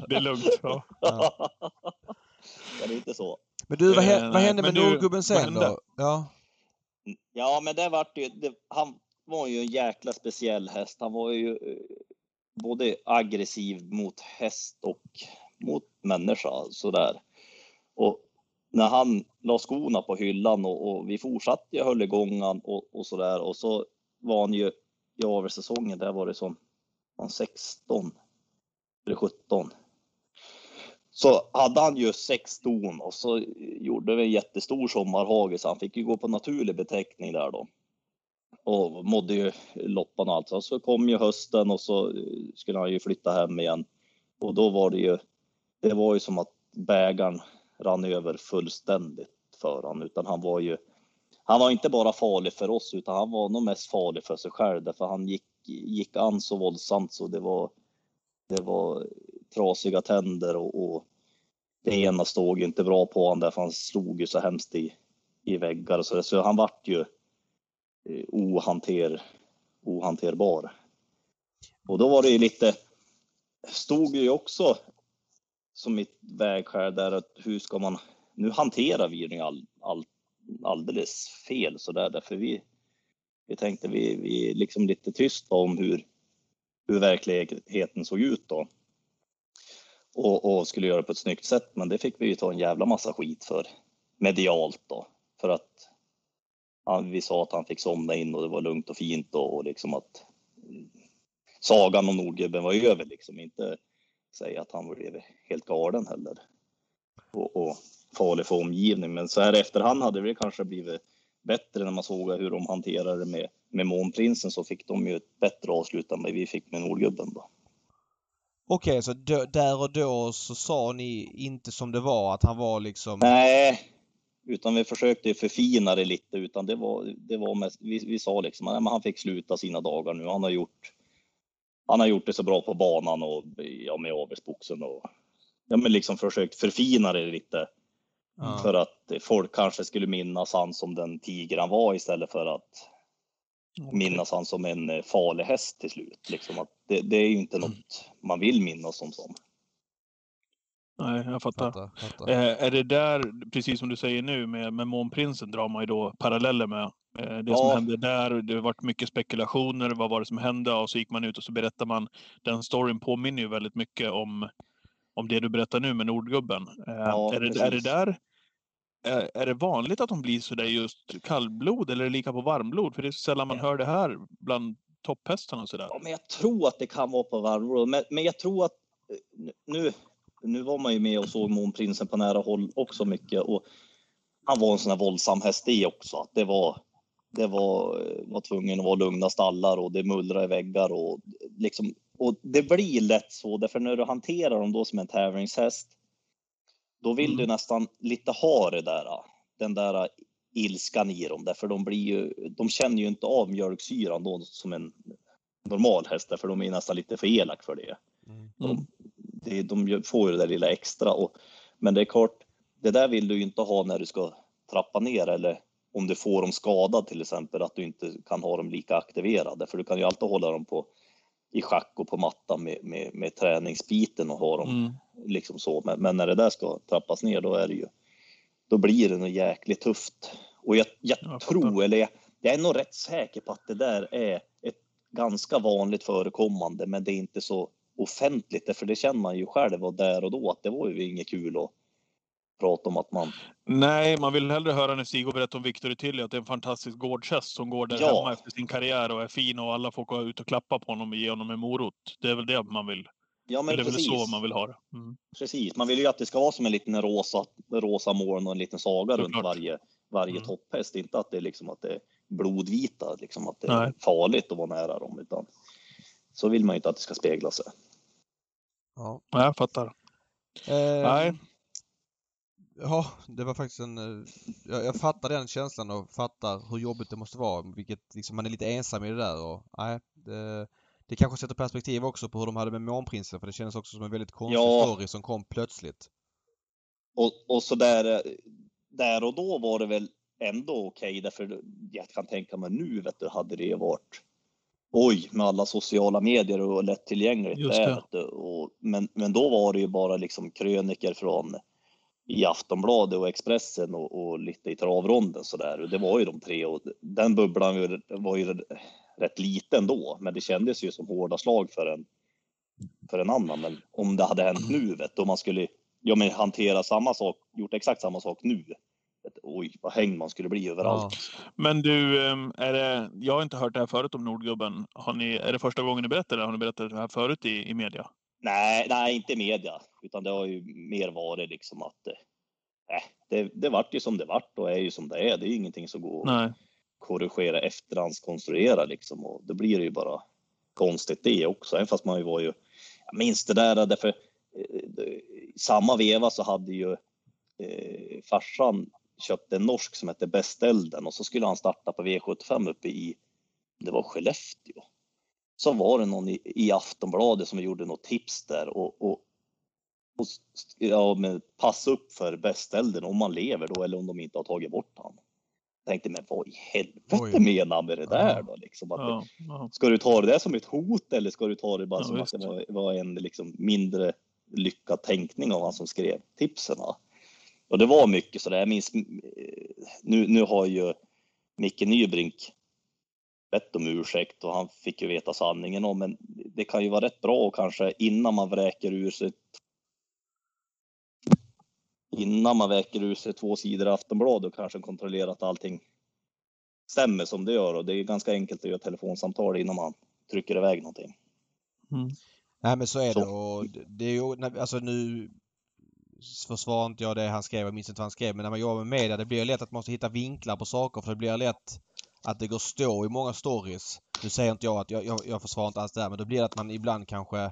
det är lugnt. Ja. ja. det är inte så. Men du, vad, hände, vad hände med Nordgubben sen då? Ja. ja, men det vart ju, det, han var ju en jäkla speciell häst. Han var ju eh, både aggressiv mot häst och mot människa sådär. Och när han la skorna på hyllan och, och vi fortsatte, jag höll igång han och, och sådär och så var han ju i avelsäsongen, där var det som han 16 eller 17. Så hade han ju sex ston och så gjorde vi en jättestor sommarhage så han fick ju gå på naturlig beteckning där då. Och mådde ju loppan och allt. Så, så kom ju hösten och så eh, skulle han ju flytta hem igen. Och då var det ju, det var ju som att bägaren rann över fullständigt för honom. Utan han var ju, han var inte bara farlig för oss utan han var nog mest farlig för sig själv därför han gick gick an så våldsamt så det var, det var trasiga tänder och, och det ena stod inte bra på honom därför han slog ju så hemskt i, i väggar och så, så han vart ju eh, ohanter, ohanterbar. Och då var det ju lite, stod ju också som mitt vägskäl där att hur ska man, nu hanterar vi ju all, all, alldeles fel så där därför vi vi tänkte vi, vi liksom lite tyst om hur, hur verkligheten såg ut då. Och, och, skulle göra på ett snyggt sätt, men det fick vi ju ta en jävla massa skit för medialt då. För att han, vi sa att han fick somna in och det var lugnt och fint då, och liksom att sagan om Nordgubben var över liksom. Inte säga att han blev helt galen heller. Och, och farlig för omgivningen. Men så här efterhand hade det kanske blivit bättre när man såg hur de hanterade med, med Månprinsen så fick de ju ett bättre avslut än vad vi fick med Nordgubben. Då. Okej, okay, så där och då så sa ni inte som det var att han var liksom... Nej, utan vi försökte förfina det lite utan det var, det var mest, vi, vi sa liksom att han fick sluta sina dagar nu. Han har gjort, han har gjort det så bra på banan och ja, med avelsboxen och ja, men liksom försökt förfina det lite. Mm. För att folk kanske skulle minnas han som den tiger han var istället för att okay. minnas han som en eh, farlig häst till slut. Liksom att det, det är ju inte något man vill minnas som som. Nej, jag fattar. fattar, fattar. Eh, är det där, precis som du säger nu, med, med Månprinsen drar man ju då paralleller med. Eh, det ja. som hände där, det har varit mycket spekulationer, vad var det som hände? Och så gick man ut och så berättar man. Den storyn påminner ju väldigt mycket om, om det du berättar nu med Nordgubben. Eh, ja, är, det, är det där är, är det vanligt att de blir så där just kallblod eller är det lika på varmblod? För det är så sällan man hör det här bland topphästarna och sådär. Ja, men jag tror att det kan vara på varmblod. Men, men jag tror att nu, nu var man ju med och såg Månprinsen på nära håll också mycket och han var en sån här våldsam häst i också. Att det var, det var, var tvungen att vara lugna stallar och det mullrade i väggar och liksom. Och det blir lätt så därför när du hanterar dem då som en tävlingshäst. Då vill mm. du nästan lite ha det där, den där ilskan i dem därför de blir ju, de känner ju inte av mjölksyran då som en normal häst därför de är nästan lite för elak för det. Mm. De, det, de får ju det där lilla extra. Och, men det är klart, det där vill du ju inte ha när du ska trappa ner eller om du får dem skadad till exempel, att du inte kan ha dem lika aktiverade. För du kan ju alltid hålla dem på, i schack och på mattan med, med, med träningsbiten och ha dem mm. liksom så. Men, men, när det där ska trappas ner, då är det ju, då blir det nog jäkligt tufft. Och jag, jag, jag tror, eller jag, jag är nog rätt säker på att det där är ett ganska vanligt förekommande, men det är inte så offentligt, för det känner man ju själv och där och då att det var ju inget kul att prata om att man... Nej, man vill hellre höra när Stig berätta om Victor Tilly att det är en fantastisk gårdshäst som går där ja. hemma efter sin karriär och är fin och alla får gå ut och klappa på honom och ge honom en morot. Det är väl det man vill. Ja, men det är precis. väl så man vill ha det. Mm. Precis, man vill ju att det ska vara som en liten rosa, rosa moln och en liten saga Såklart. runt varje, varje mm. topphäst. Inte att det är liksom att det är blodvita, liksom att det är Nej. farligt att vara nära dem. Utan så vill man ju inte att det ska spegla sig. Ja, jag fattar. Eh, Nej. Ja, det var faktiskt en... Eh, jag, jag fattar den känslan och fattar hur jobbigt det måste vara. Vilket liksom, man är lite ensam i det där och nej. Det, det kanske sätter perspektiv också på hur de hade med Månprinsen för det kändes också som en väldigt konstig ja. story som kom plötsligt. Och, och så där, där och då var det väl ändå okej okay, därför jag kan tänka mig nu vet du, hade det varit oj, med alla sociala medier och lättillgängligt där. Och, men, men då var det ju bara liksom kröniker från i Aftonbladet och Expressen och, och lite i travronden så där. Och det var ju de tre och den bubblan var ju rätt liten då, men det kändes ju som hårda slag för en för en annan. Men om det hade hänt nu, vet du, om man skulle ja, men hantera samma sak, gjort exakt samma sak nu, oj, vad häng man skulle bli överallt. Ja. Men du, ehm, är det, jag har inte hört det här förut om Nordgubben. Har ni, är det första gången ni berättar det? Har ni berättat det här förut i, i media? Nej, nej, inte media, utan det har ju mer varit liksom att äh, det, det vart ju som det vart och är ju som det är. Det är ju ingenting som går att korrigera efterhandskonstruera liksom och det blir ju bara konstigt det också, även fast man ju var ju, jag minns det där därför eh, samma veva så hade ju eh, farsan köpte en norsk som hette Bästelden och så skulle han starta på V75 uppe i, det var Skellefteå. Så var det någon i, i Aftonbladet som gjorde något tips där och, och, och ja, men passa upp för Bästelden om man lever då eller om de inte har tagit bort han. Jag tänkte, men vad i helvete Oj. menar han med det där då? Liksom, att, ja, ja. Ska du ta det där som ett hot eller ska du ta det bara ja, som visst. att det var, var en liksom, mindre lyckad tänkning av han som skrev tipsen? Och det var mycket så där. Jag minns, nu, nu har ju Micke Nybrink bett om ursäkt och han fick ju veta sanningen om, men det kan ju vara rätt bra och kanske innan man vräker ur sig innan man väcker ur sig två sidor Aftonbladet och kanske kontrollera att allting stämmer som det gör och det är ganska enkelt att göra telefonsamtal innan man trycker iväg någonting. Mm. Nej men så är så. det och det är ju alltså nu försvarar inte jag det han skrev, jag minns inte vad han skrev, men när man jobbar med media det blir lätt att man måste hitta vinklar på saker för det blir lätt att det går stå i många stories. Nu säger inte jag att jag, jag, jag försvarar inte alls det här men då blir det att man ibland kanske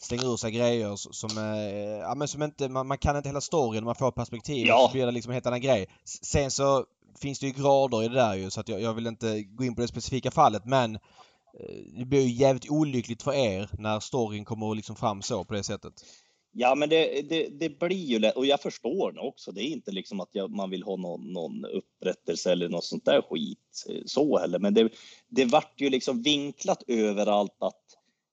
slänger ur sig grejer som, eh, ja, men som inte, man, man kan inte hela storyn, man får perspektiv Ja. så blir det liksom en helt annan grej. Sen så finns det ju grader i det där ju så att jag, jag vill inte gå in på det specifika fallet men eh, det blir ju jävligt olyckligt för er när storyn kommer liksom fram så på det sättet. Ja, men det, det, det blir ju lätt, och jag förstår det också. Det är inte liksom att jag, man vill ha någon, någon upprättelse eller något sånt där skit eh, så heller. Men det, det vart ju liksom vinklat överallt att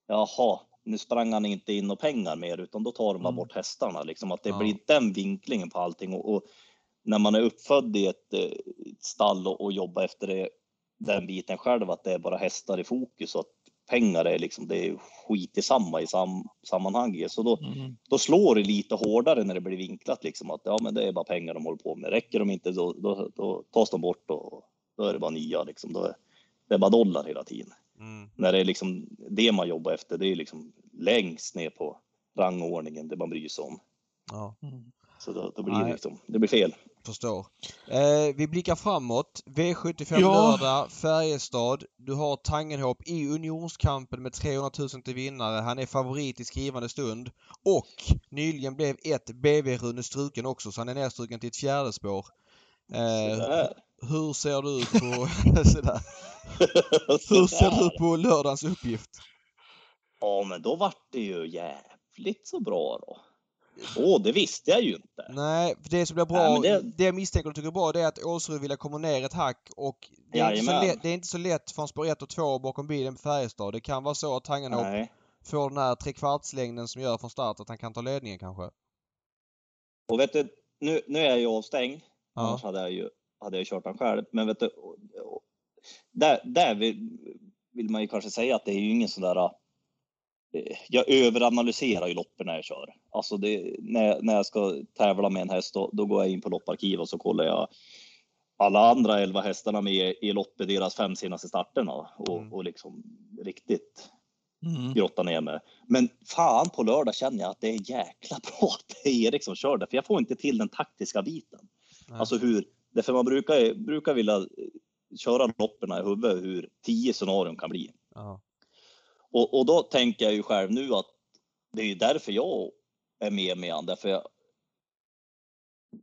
jaha, nu sprang han inte in och pengar mer utan då tar de bara Mm. bort hästarna. Liksom att det Ja. blir den vinklingen på allting. Och, och när man är uppfödd i ett, eh, ett stall och, och jobbar efter det, den biten själv, att det är bara hästar i fokus och att pengar är liksom, det är skit i samma i sam, sammanhanget. Så då, Mm. då slår det lite hårdare när det blir vinklat liksom att ja, men det är bara pengar de håller på med. Räcker de inte då, då, då tas de bort och då är det bara nya liksom. Då är, det är bara dollar hela tiden. Mm. När det är liksom det man jobbar efter, det är liksom längst ner på rangordningen, det man bryr sig om. Ja. Mm. Så då, då blir Nej. det liksom, det blir fel. Förstår. Eh, vi blickar framåt. V75 Ja. lördag, Färjestad. Du har Tangenhop i unionskampen med 300 000 till vinnare. Han är favorit i skrivande stund. Och nyligen blev ett BV-Rune struken också så han är nedstruken till ett fjärde spår. Eh, hur ser du på... sådär. Hur ser du på lördagens uppgift? Ja, men då vart det ju jävligt så bra då. Åh, det visste jag ju inte. Nej, för det som blir bra, Nej, det... det- jag misstänker du tycker är bra, det är att Åsrud vill komma ner ett hack och det är, inte så lätt, det är inte så lätt från spår 1 och 2 bakom bilen på Färjestad. Det kan vara så att Tangenhop får den här trekvartslängden som gör från start att han kan ta ledningen kanske. Och vet du, nu, nu är jag ju avstängd. Ja. Annars hade jag ju hade jag kört den själv. Men vet du, där, där vill, vill man ju kanske säga att det är ju ingen sån där... eh, Jag överanalyserar ju loppen när jag kör. Alltså det, när, när jag ska tävla med en häst då, då går jag in på lopparkiv och så kollar jag alla andra elva hästarna med i loppet, deras fem senaste starterna och, Mm. och liksom riktigt Mm. grotta ner mig. Men fan på lördag känner jag att det är jäkla bra att det är Erik som kör det, för jag får inte till den taktiska biten. Nej. Alltså hur, därför man brukar, brukar vilja köra loppen i huvudet hur tio scenarion kan bli. Ja. Och, och då tänker jag ju själv nu att det är ju därför jag är med med han, därför jag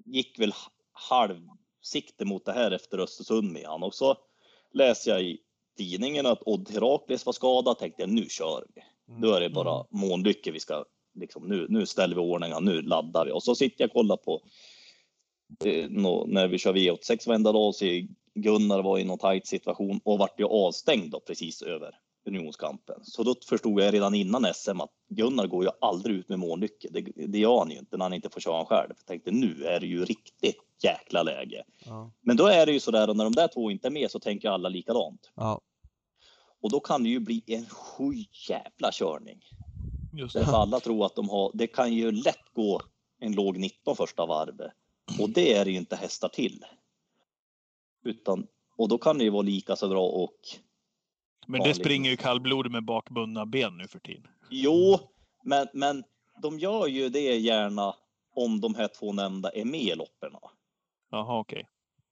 gick väl halvsikte mot det här efter Östersund med han och så läste jag i tidningen att Odd Herakles var skadad, tänkte jag nu kör vi. Mm. Nu är det bara månlycke vi ska, liksom, nu, nu ställer vi ordningen, nu laddar vi. Och så sitter jag och kollar på eh, när vi kör V86 varenda dag ser Gunnar var i någon tajt situation och vart ju avstängd då precis över unionskampen. Så då förstod jag redan innan SM att Gunnar går ju aldrig ut med målnyckel. Det, det gör han ju inte när han inte får köra själv. Jag tänkte nu är det ju riktigt jäkla läge. Ja. Men då är det ju så där och när de där två inte är med så tänker alla likadant. Ja. Och då kan det ju bli en sju jävla körning. Just. Därför alla tror att de har, det kan ju lätt gå en låg 19 första varvet. Och det är det ju inte hästar till. Utan, och då kan det ju vara lika så bra och Men det springer ju kallblodig med bakbundna ben nu för tiden. jo, men, men de gör ju det gärna om de här två nämnda är med i loppen. Jaha, okej.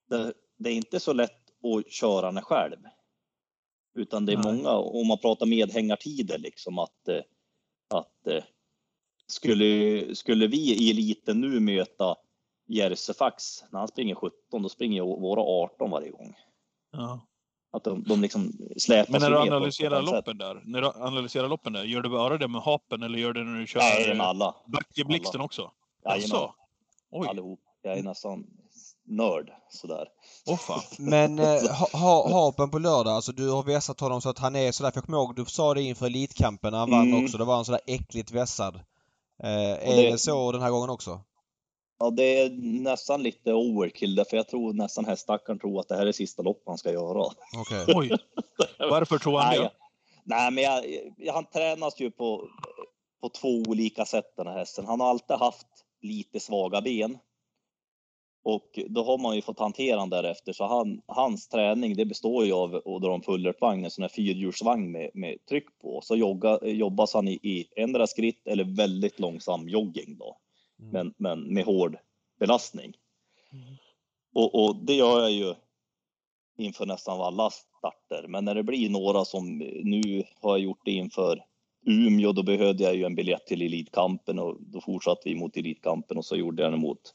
Det, det är inte så lätt att köra den själv. Utan det är Nej. många, om man pratar medhängartider liksom att, eh, att eh, skulle, skulle vi i eliten nu möta Jersefax när han springer 17, då springer våra 18 varje gång. Ja. Att de, de liksom släpas Men när du analyserar loppen där, när du analyserar loppen där, gör du bara det med hapen eller gör du när du kör Nej, det är med alla. Backeblixten också? Jajamän, Jaså? Oj, allihop. Jag är nästan nörd sådär. åh fan. Men eh, ha, ha, Hapen på lördag, alltså du har vässat honom så att han är sådär, för jag kommer ihåg du sa det inför Elitkampen när han vann Mm. också, då var han sådär äckligt vässad. Eh, är det- det så den här gången också? Ja, det är nästan lite overkill därför jag tror nästan häststackaren tror att det här är sista loppet han ska göra. Okej. Oj. Varför tror han Nej, det? jag- nej, men jag, jag, han tränas ju på, på två olika sätt den här hästen. Han har alltid haft lite svaga ben. Och då har man ju fått hantera han därefter. Så han, hans träning det består ju av att dra en fullertvagn, en sån här fyrhjulsvagn med, med tryck på. Så jogga, jobbas han i, i ändra skritt eller väldigt långsam jogging då. Mm. Men, men med hård belastning. Mm. Och, och det gör jag ju inför nästan alla starter. Men när det blir några som nu har jag gjort det inför Umeå, då behövde jag ju en biljett till Elitkampen och då fortsatte vi mot Elitkampen och så gjorde jag det mot,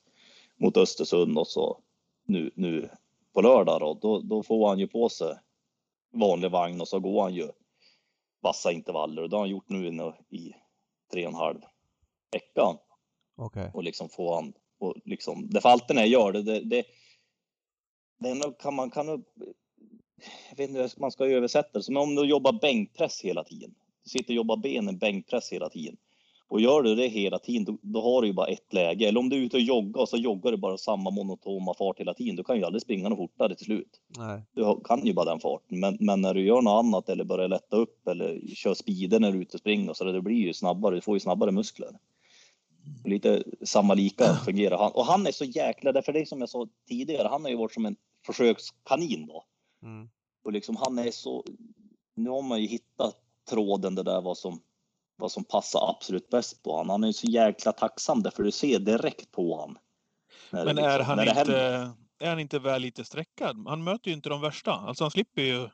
mot Östersund och så nu, nu på lördag då, då, då får han ju på sig vanlig vagn och så går han ju vassa intervaller och det har han gjort nu i tre och en halv vecka. Okay. Och liksom få han, och liksom, det för alltid när jag gör det, det, det, det kan man kan jag vet inte hur man ska översätta det, som om du jobbar bänkpress hela tiden. Du sitter och jobbar benen bänkpress hela tiden. Och gör du det hela tiden, då, då, har du ju bara ett läge. Eller om du är ute och joggar och så joggar du bara samma monotona fart hela tiden. Du kan ju aldrig springa något fortare till slut. Nej. Du kan ju bara den farten. Men, men när du gör något annat eller börjar lätta upp eller kör speeder när du är ute och springer så där, det blir ju snabbare. Du får ju snabbare muskler. Lite samma lika fungerar han. Och han är så jäkla, därför det är som jag sa tidigare, han har ju varit som en försökskanin då. Mm. Och liksom han är så, nu har man ju hittat tråden det där vad som, vad som passar absolut bäst på honom. Han är så jäkla tacksam därför du ser direkt på honom. Men liksom, är han, inte, är han inte väl lite sträckad? Han möter ju inte de värsta. Alltså han slipper ju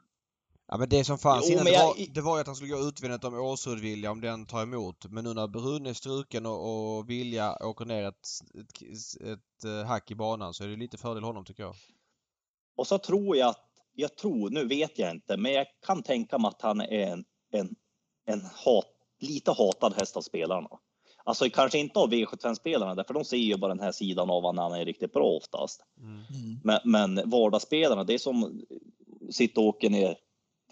Ja men det som fanns jo, innan jag... det, var, det var ju att han skulle gå utvändigt om Åsrud Vilja om den tar emot. Men nu när Brune är struken och, och Vilja åker ner ett, ett, ett, eh, hack i banan så är det lite fördel honom tycker jag. Och så tror jag att, jag tror, nu vet jag inte, men jag kan tänka mig att han är en, en, en hat, lite hatad häst av spelarna. Alltså kanske inte av V75-spelarna, för de ser ju bara den här sidan av honom när han är riktigt bra oftast. Mm. Men, men vardagsspelarna, det är som sitter och åker ner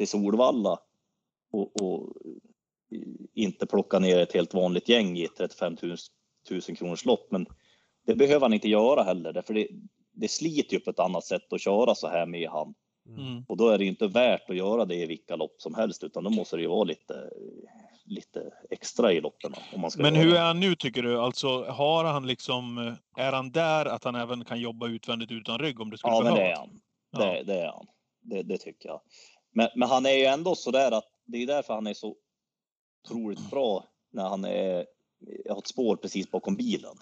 till Solvalla och, och inte plocka ner ett helt vanligt gäng i ett 35 000, 000 kronors lopp. Men det behöver han inte göra heller, därför det, det sliter ju på ett annat sätt att köra så här med han. Mm. Och då är det inte värt att göra det i vilka lopp som helst, utan då måste det ju vara lite, lite extra i loppen. Om man ska Men hur är han nu tycker du? Alltså har han liksom, är han där att han även kan jobba utvändigt utan rygg om det skulle ja, behövas? Ja, men det är han. Det, ja. det är han. Det, det, tycker jag. Men, men han är ju ändå så där att det är därför han är så otroligt bra när han är, har ett spår precis bakom bilen.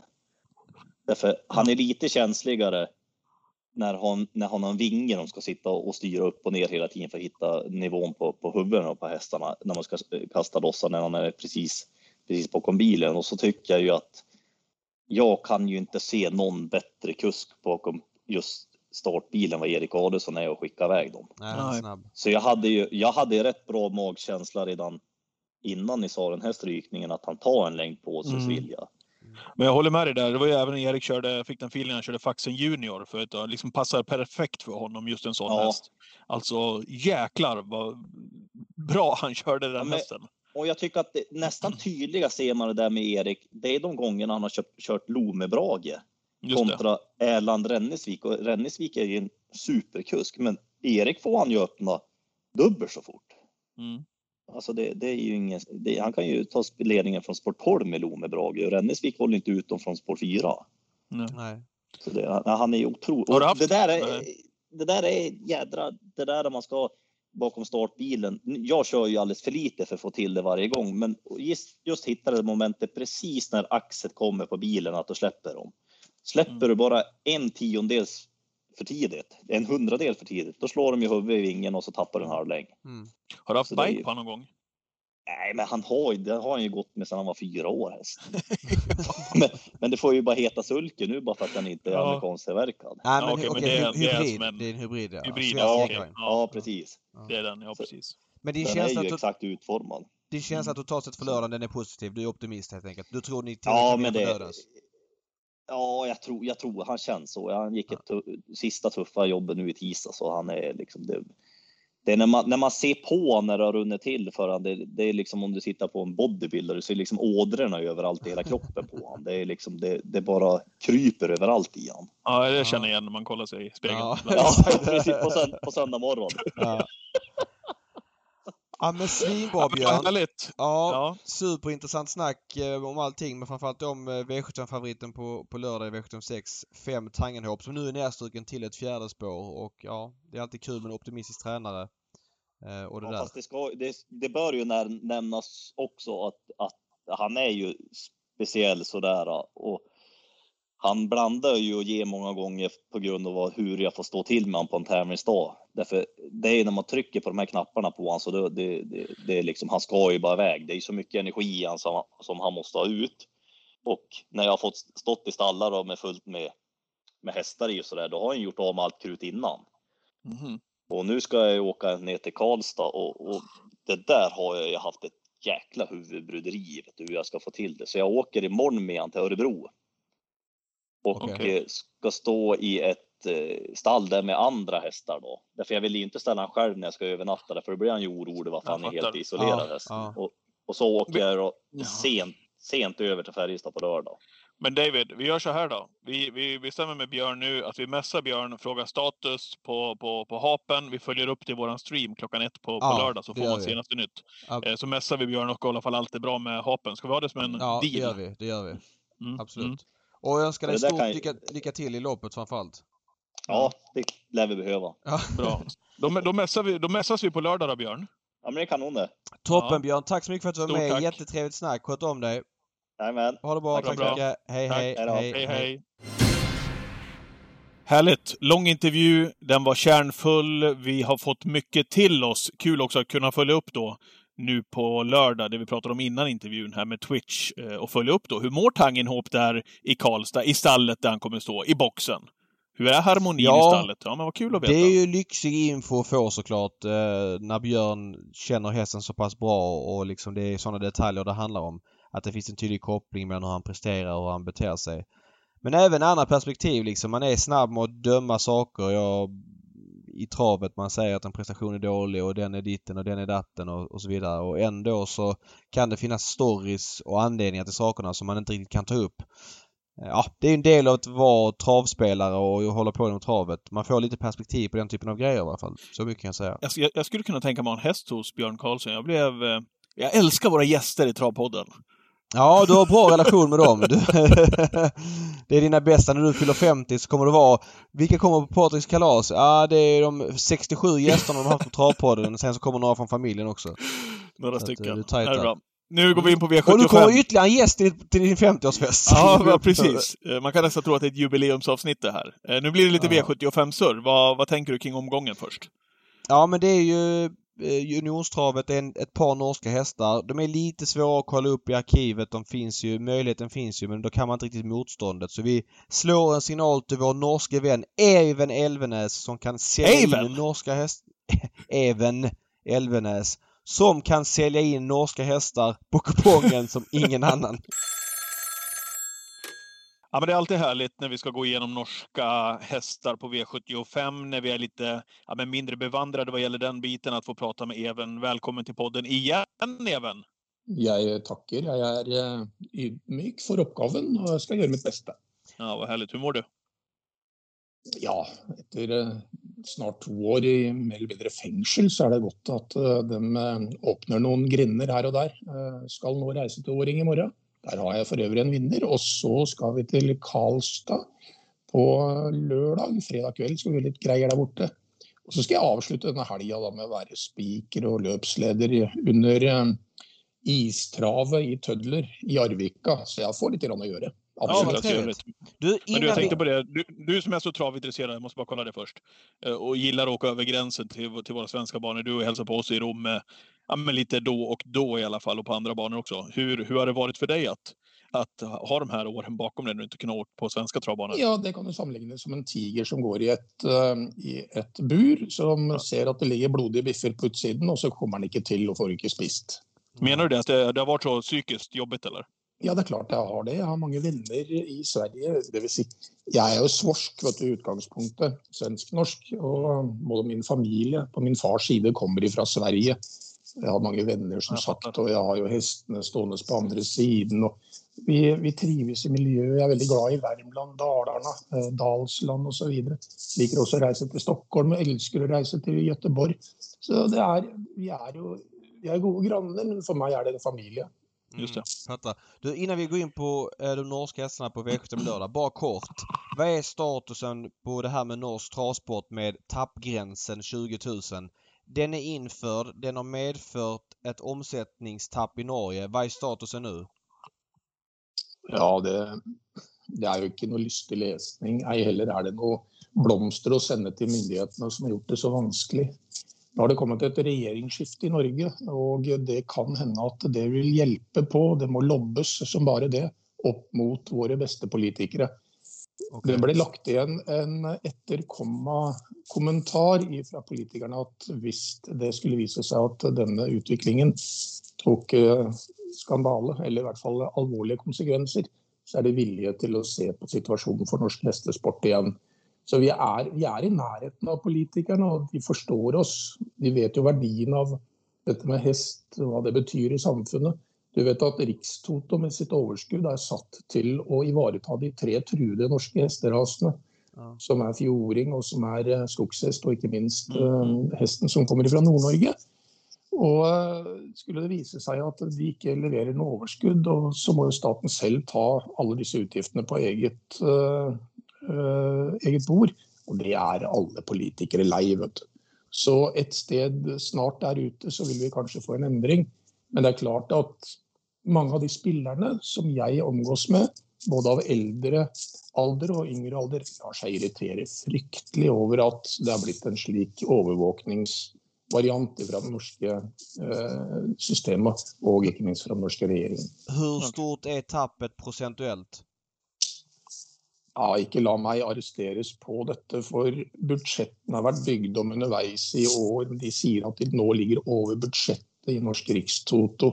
Därför han är lite känsligare när han, när han har en vinge de ska sitta och styra upp och ner hela tiden för att hitta nivån på, på huvudena på hästarna när man ska kasta lossa när han är precis, precis bakom bilen. Och så tycker jag ju att jag kan ju inte se någon bättre kusk bakom just startbilen vad Erik Adelsson är och skicka iväg dem. Nej, snabb. Så jag hade ju, jag hade rätt bra magkänsla redan innan ni sa den här strykningen att han tar en längd på sig mm. vilja. Men jag håller med dig där. Det var ju även när Erik körde, fick den feelingen han körde Faxen Junior. För att det liksom passar perfekt för honom, just en sån ja. häst. Alltså jäklar vad bra han körde den ja, men, hästen. Och jag tycker att det, nästan tydliga ser man det där med Erik. Det är de gångerna han har kört, kört Lomebrage kontra Erland Rennesvik. Och Rennesvik är ju en superkusk, men Erik får han ju öppna dubbelt så fort. Mm. Alltså det, det är ju ingen, det, han kan ju ta ledningen från Sport 12 med Lo med Brage och Rennesvik håller inte ut dem från Sport 4. Nej. Så det, han är ju otrolig. Det där är, det där är jädra, det där man ska bakom startbilen. Jag kör ju alldeles för lite för att få till det varje gång, men just, just hitta det momentet precis när axet kommer på bilen att du släpper dem. Släpper mm. du bara en tiondels för tidigt, en hundradel för tidigt, då slår de ju huvudet i vingen och så tappar du en halv längd. Mm. Har du haft bike ju... på någon gång? Nej, men han har, det har han ju gått med sedan han var fyra år häst. men, men, det får ju bara heta sulke nu bara för att han inte är ja. amerikansktillverkad. Men, ja, okay, okay, men det, är, hybrid, det, är en, det är en hybrid. Ja, hybrid, ja, ja, ja, precis. Det är den, ja precis. Men din den är ju exakt utformad. Din känsla mm. totalt sett för lördagen, den är positiv. Du är optimist helt enkelt. Du tror ni till ja, men det, Ja, jag tror, jag tror han känns så. Han gick ett sista tuffa jobbet nu i tisdag så han är liksom det. Det är när man, när man ser på när det har runnit till för honom. Det, det är liksom om du tittar på en bodybuilder så är liksom ådrorna överallt i hela kroppen på honom. Det är liksom det, det bara kryper överallt i honom. Ja, det känner jag igen när man kollar sig i spegeln. Ja, ja precis på, sönd på söndag morgon. Ja. Ja men svinbra Björn. Ja, ja, superintressant snack eh, om allting men framförallt om eh, V75-favoriten på, på lördag i V76 5 Tangenhop som nu är nedstruken till ett fjärde spår och ja, det är alltid kul med en optimistisk tränare. Eh, och det ja, där. Fast det, ska, det, det bör ju nämnas också att, att han är ju speciell sådär och han blandar ju och ger många gånger på grund av hur jag får stå till med honom på en tävlingsdag. Därför det är när man trycker på de här knapparna på honom så det, det, det, det är liksom, han ska ju bara iväg. Det är så mycket energi i han som, som han måste ha ut. Och när jag har fått stått i stallar och med fullt med, med hästar i och så där, då har han gjort av med allt krut innan. Mhm. Och nu ska jag ju åka ner till Karlstad och, och det där har jag ju haft ett jäkla huvudbryderi hur jag ska få till det. Så jag åker imorgon med han till Örebro. Och Okej. eh, ska stå i ett eh, stall där med andra hästar då. Därför jag vill inte ställa han själv när jag ska övernatta där, för då blir han ju orolig varför han är helt isolerad Ja, häst. ja. Och, och så åker jag då Ja. sent, sent över till Färjestad på lördag. Men David, vi gör så här då. Vi, vi bestämmer med Björn nu att vi messar Björn, frågar status på, på, på hapen. Vi följer upp till våran stream klockan ett på, på Ja, lördag så det får man vi. senaste nytt. Ja. Eh, Så messar vi Björn och kollar ifall allt är bra med hapen. Ska vi ha det som en Ja, det deal? gör vi. Det gör vi. Mm, Absolut. mm. Och jag önskar dig stort ju- lycka, lycka till i loppet framförallt. Ja, det lär vi behöva. Ja. Bra. Då, då, messar vi, då vi på lördag då, Björn. Ja, men det är kanon det. Toppen Ja. Björn, tack så mycket för att du var Stort med. tack. Jättetrevligt snack. Sköt om dig. Jajamän. Ha det bra. Tack Tack, så mycket. Hej, Tack. hej, Hej. Hej, hej. Härligt! Lång intervju, den var kärnfull. Vi har fått mycket till oss. Kul också att kunna följa upp då nu på lördag, det vi pratade om innan intervjun här med Twitch, eh, och följa upp då. Hur mår Tangenhop där i Karlstad, i stallet där han kommer stå, i boxen? Hur är harmonin Ja, i stallet? Ja, men vad kul att veta. Det är ju lyxig info att få såklart eh, när Björn känner hästen så pass bra och liksom det är sådana detaljer det handlar om. Att det finns en tydlig koppling mellan hur han presterar och hur han beter sig. Men även andra perspektiv liksom. Man är snabb med att döma saker. Jag, i travet man säger att en prestation är dålig och den är ditten och den är datten och, och så vidare. Och ändå så kan det finnas stories och anledningar till sakerna som man inte riktigt kan ta upp. Eh, ja, det är en del av att vara travspelare och hålla på inom travet. Man får lite perspektiv på den typen av grejer i alla fall. Så mycket kan jag säga. Jag, jag, skulle kunna tänka mig att ha en häst hos Björn Karlsson. Jag blev... Eh, jag älskar våra gäster i Travpodden. Ja, du har bra relation med dem. Du, det är dina bästa. När du fyller 50 så kommer det vara... Vilka kommer på Patriks kalas? Ja, det är de 67 gästerna de har haft på Travpodden. Sen så kommer några från familjen också. Några Så att, eh, stycken. är tajt Det är bra. Nu går vi in på V75. Och nu kommer ytterligare en gäst till, din 50-årsfest. Ja, ja, precis. Eh, Man kan nästan tro att det är ett jubileumsavsnitt det här. Eh, Nu blir det lite Ja. V75-surr. Vad, vad tänker du kring omgången först? Ja men det är ju eh, juniorstravet, det är en, ett par norska hästar. De är lite svåra att kolla upp i arkivet. De finns ju, möjligheten finns ju men då kan man inte riktigt motståndet. Så vi slår en signal till vår norske vän Even Elvenäs som kan sälja Even? in norska hästar. Even Elvenäs. Som kan sälja in norska hästar på kupongen som ingen annan. Ja, men det är alltid härligt när vi ska gå igenom norska hästar på V75, när vi är lite ja, men mindre bevandrade vad gäller den biten, att få prata med Even. Välkommen till podden igen, Even! Jeg takker. Jeg er eh, ydmyk oppgaven og jeg skal gjøre mitt beste. Ja, vad härligt. Hur mår du? Ja, etter eh, snart to år i mer eller mindre fengsel, så er det godt at eh, de åpner noen grinder her og der. Eh, Skal nå reise til Åring i morgen. Der har jeg for øvrig en vinner. Og så skal vi til Karlstad på lørdag. Fredag kveld skal vi gjøre litt greier der borte. Og så skal jeg avslutte denne helga med å være spiker og løpsleder i- under eh, istravet i Tødler i Arvika. Så jeg får litt grann gjøre. Ja, Absolut. vad trevligt. Du, Men du, jag tänkte på det. Du, du som är så travintresserad, jag måste bara kolla det först. Eh, Och gillar att åka över gränsen till, till våra svenska banor. Du hälsar på oss i Rom ja, men lite då och då i alla fall och på andra banor också. Hur, hur har det varit för dig att, att ha de här åren bakom dig när du inte kunnat åka på svenska travbanor? Ja, det kan du sammenlignes som en tiger som går i et, eh, i et bur, som ser at det ligger blodige biffer på utsiden, og så kommer han ikke til og får ikke spist. Menar du det, att det, det har varit så psykiskt jobbigt eller? Ja, det er klart jeg har det. Jeg har mange venner i Sverige. Det vil si, jeg er jo svorsk vet du, i utgangspunktet, svensk-norsk. Og både min familie på min fars side kommer fra Sverige. Jeg har mange venner som sagt, og jeg har jo hestene stående på andre siden. Og vi, vi trives i miljøet. Jeg er veldig glad i Värmland, Dalarna, eh, Dalsland osv. Liker også å reise til Stockholm og elsker å reise til Göteborg. Så det er, vi er jo vi er gode granner, men for meg er det en familie. Just det. Fattar. Du, innan vi går in på eh, de norska hästarna på V75 lördag, bara kort. Vad är statusen på det här med norsk travsport med tappgränsen 20 000? Den är införd, den har medfört ett omsättningstapp i Norge. Vad är statusen nu? Ja, det, Det är ju inte någon lystig läsning. Ej heller är det några blomster att sända till myndigheterna som har gjort det så vanskligt. Nu har det kommit ett regeringsskifte i Norge, och det kan hända att det vill hjälpa på. Det må lobbes som bara det upp mot våra bästa politiker. Okay. Det ble lagt igjen en etterkomma-kommentar fra politikerne at hvis det skulle vise seg at denne utviklingen tok eh, skandale, eller i hvert fall alvorlige konsekvenser, så er de vilje til å se på situasjonen for norsk hestesport igjen. Så vi er, vi er, i nærheten av politikerne, og de forstår oss. De vet jo verdien av dette med hest, hva det betyr i samfunnet. Du vet at Rikstoto med sitt overskudd er satt til å ivareta de tre truede norske hesterasene. Ja. Som er fjording, og som er eh, skogshest, og ikke minst uh, hesten som kommer fra Nord-Norge. Og uh, skulle det vise seg at de ikke leverer noe overskudd, så må jo staten selv ta alle disse utgiftene på eget, uh, eget bord. Og det er alle politikere lei, vet du. Så et sted snart der ute så vil vi kanskje få en endring. Men det er klart at mange av de spillerne som jeg omgås med, både av eldre alder og yngre alder, lar seg irritere fryktelig over at det er blitt en slik overvåkningsvariant fra det norske eh, systemet, og ikke minst fra den norske regjeringen. Hvor stort er tappet prosentuelt? Ja, ikke la meg arresteres på dette, for budsjettene har vært bygd om underveis i år. De sier at de nå ligger over budsjettet i Norsk Rikstoto.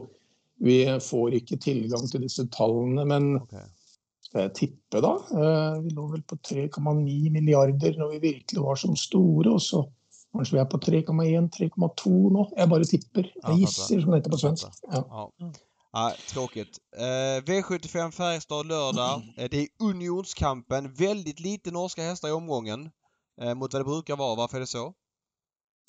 Vi får ikke tilgang til disse tallene, men okay. skal jeg tippe, da? Eh, vi lå vel på 3,9 milliarder når vi virkelig var som store. og så Kanskje vi er på 3,1-3,2 nå. Jeg bare tipper. Jeg gisser, som det heter på svensk. Ja. Ja. Ja, tråkigt. Eh, V75 Färjestad lördag. Eh, det är unionskampen. Väldigt lite norska hästar i omgången mot vad det brukar vara. Varför är det så?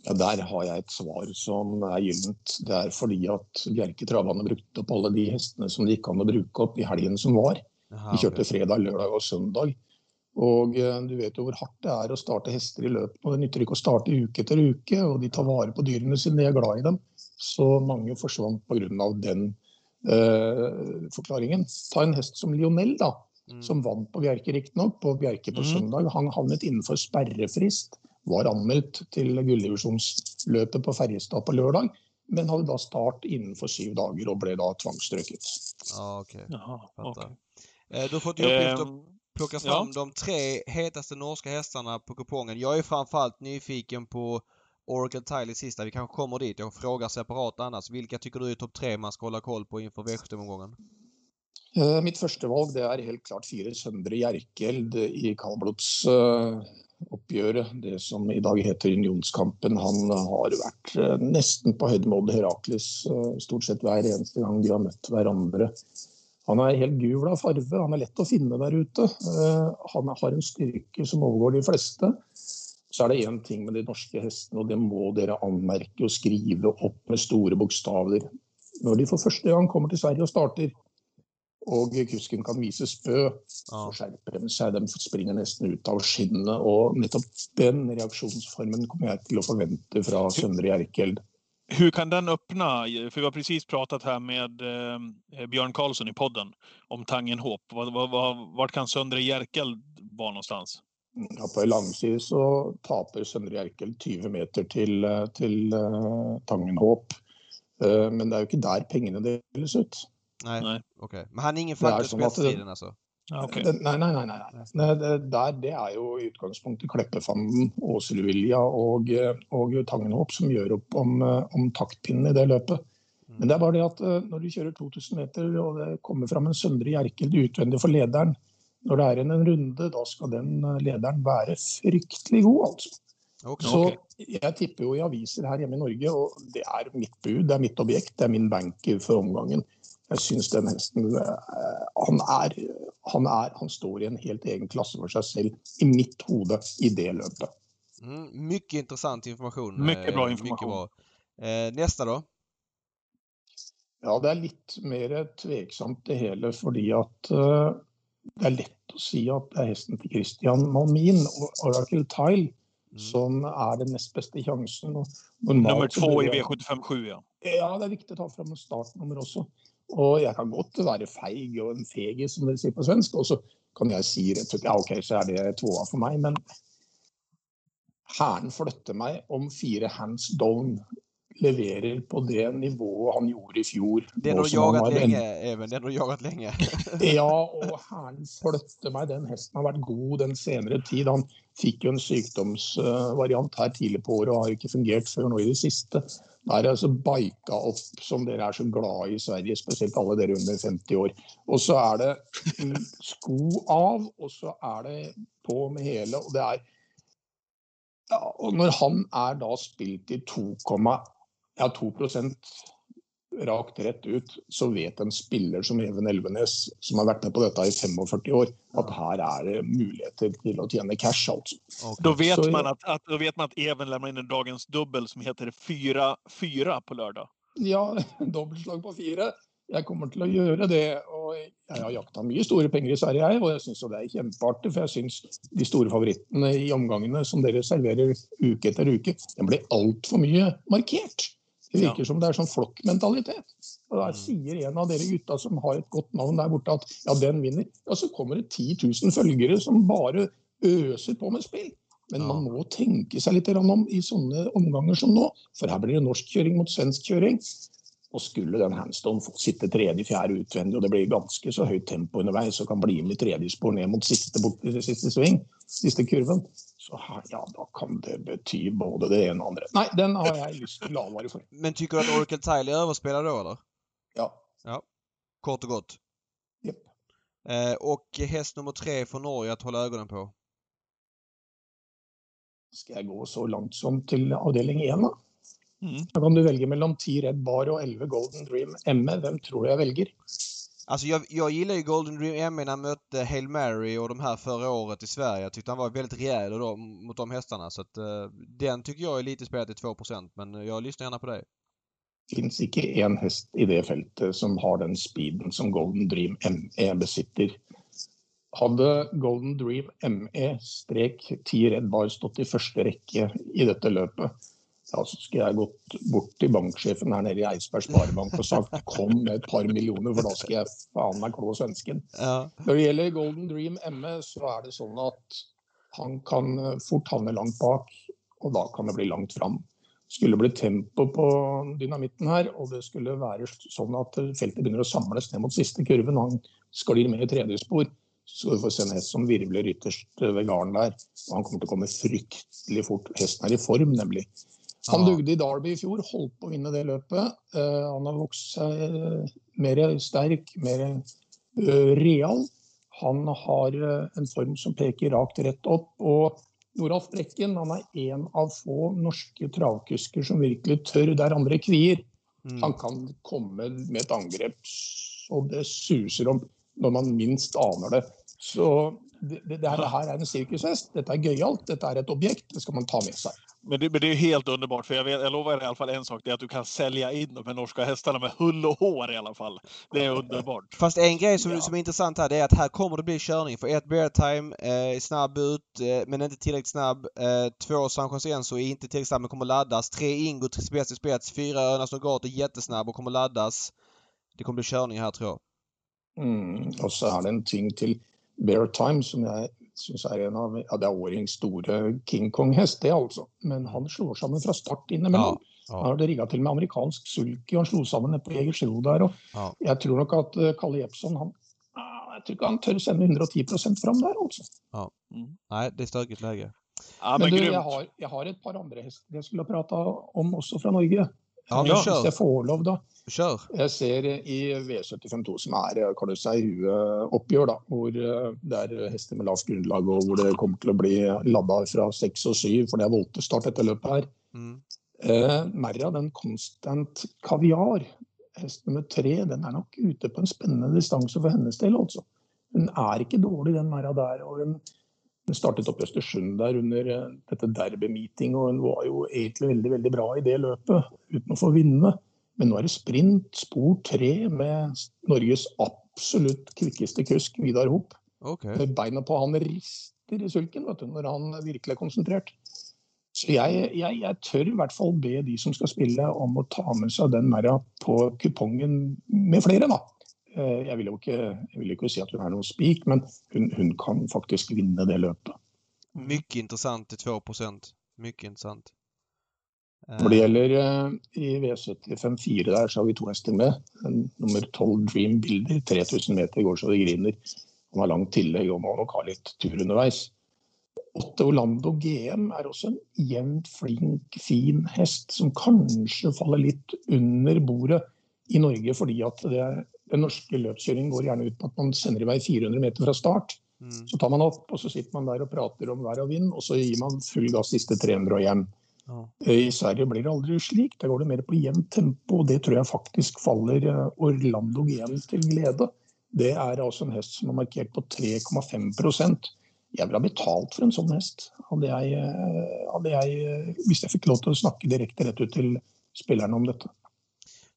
Ja, Der har jeg et svar som er gyllent. Det er fordi at Bjerke Travbane brukte opp alle de hestene som det gikk an å bruke opp i helgen som var. De kjørte fredag, lørdag og søndag. Og eh, du vet jo hvor hardt det er å starte hester i løpet. Og det nytter ikke å starte uke etter uke, og de tar vare på dyrene sine, de er glad i dem. Så mange forsvant pga. den uh, forklaringen. Ta en hest som Lionel, da. Mm. Som vant på Bjerke, riktignok. På Bjerke på mm. søndag. Han havnet innenfor sperrefrist var anmeldt til gulldivisjonsløpet på Ferjestad på lørdag, men hadde da start innenfor syv dager og ble da tvangsstrøket. Ah, okay. Jaha, okay. Eh, du har fått i uppgift att plocka fram ja. de tre hetaste norska hästarna på kupongen. Jag är framförallt nyfiken på Oracle Tile i sista. Vi kanske kommer dit. Jag frågar separat annars. Vilka tycker du är topp tre man ska hålla koll på inför V75-omgången? Eh, mitt første valg det er helt klart Fyra Søndre Hjerkeld i kaldblods uh, eh, det som i dag heter unionskampen. Han har vært eh, nästan nesten på høyde med Odd Herakles stort sett hver eneste gang de har møtt hverandre. Han er helt gul av farve, han er lett å finne der ute. Han har en styrke som overgår de fleste. Så er det én ting med de norske hestene, og det må dere anmerke og skrive opp med store bokstaver. Når de for første gang kommer til Sverige og starter, og kusken kan vise spø, så skjerper de seg. De springer nesten ut av skinnet. Og nettopp den reaksjonsformen kommer jeg til å forvente fra Søndre Jerkeld. Hur kan den öppna? För vi har precis pratat här med eh, Björn Karlsson i podden om Tangenhop. Vart, vart, vart kan Söndre Jerkel vara någonstans? Ja, på langside så taper Søndre Jerkel 20 meter til, til uh, Tangenhåp. Uh, men det er jo ikke der pengene deles ut. Nej, nej. okej. Okay. Men han är ingen faktor i spetstiden altså? Ja, okay. nei, nei, nei. nei. nei det, der, det er jo i utgangspunktet Kleppefanden, Åsrudvilja og, og Tangenhåp som gjør opp om, om taktpinnen i det løpet. Mm. Men det er bare det at eh, når du kjører 2000 meter og det kommer fram en Søndre Hjerkel utvendig for lederen, når det er en runde, da skal den eh, lederen være fryktelig god, altså. Okay. Så jeg tipper jo i aviser her hjemme i Norge, og det er mitt bud, det er mitt objekt, det er min banker for omgangen. Jeg syns den hesten eh, han, er, han, er, han står i en helt egen klasse for seg selv, i mitt hode, i det løpet. Mm, mycket intressant information. Mycket bra information. Mycket bra. Eh, nästa då? Ja, det er litt mer tveksamt det hele, fordi at uh, det er lett å si at det er hesten til Christian Malmin og Oracle Tile mm. som er den nest beste sjansen. Nummer to i V757, ja. Ja, det er viktig å ta fram startnummer også. Og jeg kan godt være feig og en fegis, som dere sier på svensk. Og så kan jeg si rett og slett ja, OK, så er det tvåa for meg. Men Hæren flytter meg om fire hands down leverer på det nivået han gjorde i fjor. Den har du jagat lenge, Even. Den har du jagat lenge. ja, og Hæren flytter meg. Den hesten har vært god den senere tid. Han fikk jo en sykdomsvariant her tidlig på året og har ikke fungert før nå i det siste. Da er det altså bika opp, som dere er så glad i i Sverige, spesielt alle dere under 50 år. Og så er det sko av, og så er det på med hele. og det er ja, og når han er da spilt i 2, ja, 2 rakt rett ut, så vet en spiller som Even Elvenes, som har vært med på dette i 45 år, at her er det muligheter til å tjene cash. altså. Okay. Da, vet så, man at, at, da vet man at Even lämnar inn en dagens dubbel som heter 4-4 på lørdag. Ja, dobbeltslag på fire. Jeg kommer til å gjøre det. og Jeg har jakta mye store penger i Sverige, og jeg syns det er kjempeartig. For jeg syns de store favorittene i omgangene som dere serverer uke etter uke, den blir altfor mye markert. Det virker ja. som det er sånn flokkmentalitet. Og Der mm. sier en av dere gutta som har et godt navn der borte at ja, den vinner. Ja, Så kommer det 10 000 følgere som bare øser på med spill. Men man må tenke seg litt om i sånne omganger som nå. For her blir det norskkjøring mot svenskkjøring. Og skulle den handstone få sitte tredje, fjerde utvendig, og det blir ganske så høyt tempo underveis, så kan bli med tredje spor ned mot siste, bort, siste sving, siste kurven, så ja, da kan det bety både det ene og andre. Nei, den har til å advare for. Men tycker du at Oracle Tyler överspelar da, eller? Ja. Ja. Kort og godt. Yep. Eh, och häst nummer tre for Norge å holde ögonen på? Skal jeg gå så langt som til avdeling 1, da? Mm. Da kan du velge mellom 10 Red Bar og 11 Golden Dream ME. Hvem tror du jeg velger? Alltså jag, jag gillar ju Golden Dream ME när han mötte Hail Mary och de här förra året i Sverige. Jag tyckte han var väldigt rejäl då, mot de hästarna. Så att, uh, den tycker jag är lite spelad till 2% men jag lyssnar gärna på dig. Det finns inte en häst i det fältet som har den speeden som Golden Dream ME besitter. Hade Golden Dream ME strek 10 Red Bar stått i första räcke i detta löpet ja, så skulle jeg gått bort til banksjefen her nede i Eidsberg Sparebank og sagt kom med et par millioner, for da skal jeg faen meg klå svensken. Ja. Når det gjelder Golden Dream ME, så er det sånn at han kan fort havne langt bak, og da kan det bli langt fram. Skulle bli tempo på dynamitten her, og det skulle være sånn at feltet begynner å samles ned mot siste kurven, han sklir med i tredje spor, så du få se en hest som virvler ytterst ved garden der. Og han kommer til å komme fryktelig fort. Hesten er i form, nemlig. Han dugde i Derby i fjor, holdt på å vinne det løpet. Uh, han har vokst seg uh, mer sterk, mer uh, real. Han har en form som peker rakt rett opp. Og Noralf Brekken han er en av få norske travkusker som virkelig tør der andre kvier. Mm. Han kan komme med et angrep så det suser om når man minst aner det. Så det, det, det her er en sirkushest. Dette er gøyalt. Dette er et objekt. Det skal man ta med seg. Men det, men det, är helt underbart, för jag, vet, jag lovar i alla fall en sak, det är att du kan sälja in de här norska hästarna med hull och hår i alla fall. Det är underbart. Fast en grej som, ja. som är intressant här, det är att här kommer det bli körning. För ett Bear Time eh, är snabb ut, eh, men inte tillräckligt snabb. Eh, två San Jose är inte tillräckligt snabb, men kommer laddas. Tre Ingo, spets i spets. Fyra Örnas Nogat är jättesnabb och kommer laddas. Det kommer bli körning här tror jag. Mm, och så är det en ting till Bear Time som jag syns er en av ja, det er store King Kong-hest, det altså. Men han slår sammen fra start innimellom. Ja, ja. Han har det rigga til med amerikansk sulky, og han slo sammen nede på Jegersro der. Og ja. Jeg tror nok at uh, Kalle Jepson han, jeg tror ikke han tør sende 110% fram der, altså. Ja. Mm. Nei, det er stökigt läge. Ja, men, men du, jeg har, jeg har, et par andre hester jeg skulle ha prata om også fra Norge. Ja, ja, hvis jeg får lov, da. Kjør. Jeg ser i V752, som er kan du si, hueoppgjør, da, hvor eh, det er hester med lavt grunnlag, og hvor det kommer til å bli ladda fra seks og syv, for det er voltestart etter løpet her. Mm. Eh, Merra, den Constant Kaviar, hest nummer tre, den er nok ute på en spennende distanse for hennes del, altså. Hun er ikke dårlig, den Merra der. og hun hun startet opp i Østersund der under eh, dette derby-meeting, og hun var jo egentlig veldig veldig bra i det løpet, uten å få vinne. Men nå er det sprint, spor tre, med Norges absolutt kvikkeste kusk, Vidar Hop. Okay. Beina på han rister i sulken vet du, når han virkelig er konsentrert. Så jeg, jeg, jeg, tør i hvert fall be de som skal spille, om å ta med seg den merra på kupongen med flere, da. Eh, jeg vil jo ikke, vil ikke si at hun er noen spik, men hun, hun kan faktisk vinne det løpet. Mycket intressant till 2% Mycket intressant. Når det gjelder uh, i V75-4 der, så har vi to hester med. Nummer 12 Dream Builder, 3000 meter går så det griner. Han har langt tillegg og må nok ha litt tur underveis. Åtte Orlando GM er også en jevnt flink, fin hest som kanskje faller litt under bordet i Norge fordi at det, den norske løpskjøringen går gjerne ut på at man sender i vei 400 meter fra start. Mm. Så tar man opp, og så sitter man der og prater om vær og vind, og så gir man full gass siste 300 og hjem. Ja. I Sverige blir det aldri slik. Der går det mer på jevnt tempo, og det tror jeg faktisk faller eh, Orlando GM til glede. Det er altså en hest som er markert på 3,5 Jeg ville ha betalt for en sånn hest. Hadde jeg, eh, hadde jeg, eh, hvis jeg fikk lov til å snakke direkte rett ut til spillerne om dette.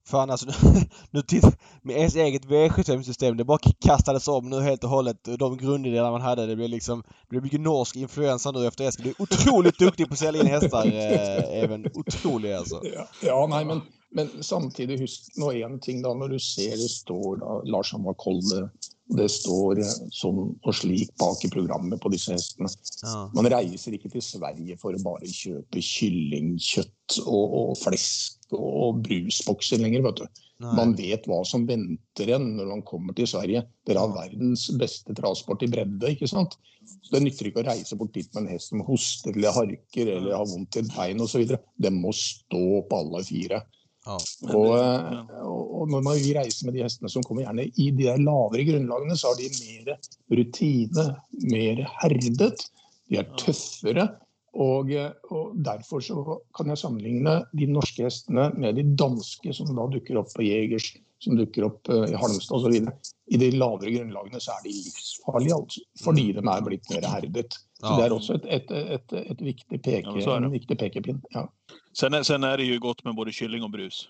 Fan alltså, nu tittar, med ens eget V75-system, det bara kastades om nu helt och hållet. De grundidéerna man hade, det blev liksom, det blev mycket norsk influensa nu efter Eskil. Du är otroligt duktig på att sälja in hästar, eh, även otrolig alltså. Ja, ja nej men, men samtidigt, husk nå en ting da, når du ser det står da, Lars Hamar Kolde det står eh, sånn og slik bak i programmet på disse hestene. Ja. Man reiser ikke til Sverige for å bare kjøpe kyllingkjøtt og, og flesk og brusbokser lenger. vet du. Man vet hva som venter en når man kommer til Sverige. Dere har verdens beste transport i bredde. ikke sant? Så Det nytter ikke å reise bort dit med en hest som hoster eller harker eller har vondt i et bein osv. Den må stå på alle fire. Ja, og, eh, og, når man reiser med de hestene som kommer gjerne i de der lavere grunnlagene, så har de mer rutine, mer herdet. De er tøffere. Og, og, Derfor så kan jeg sammenligne de norske hestene med de danske som da dukker opp på Jegers, som dukker opp eh, i Halmstad osv. I de lavere grunnlagene så er de livsfarlige, altså, fordi de er blitt mer herdet. Så Det er også et, et, et, et viktig peke, en viktig pekepinn. Ja. Sen är, sen är det ju gott med både kylling och brus.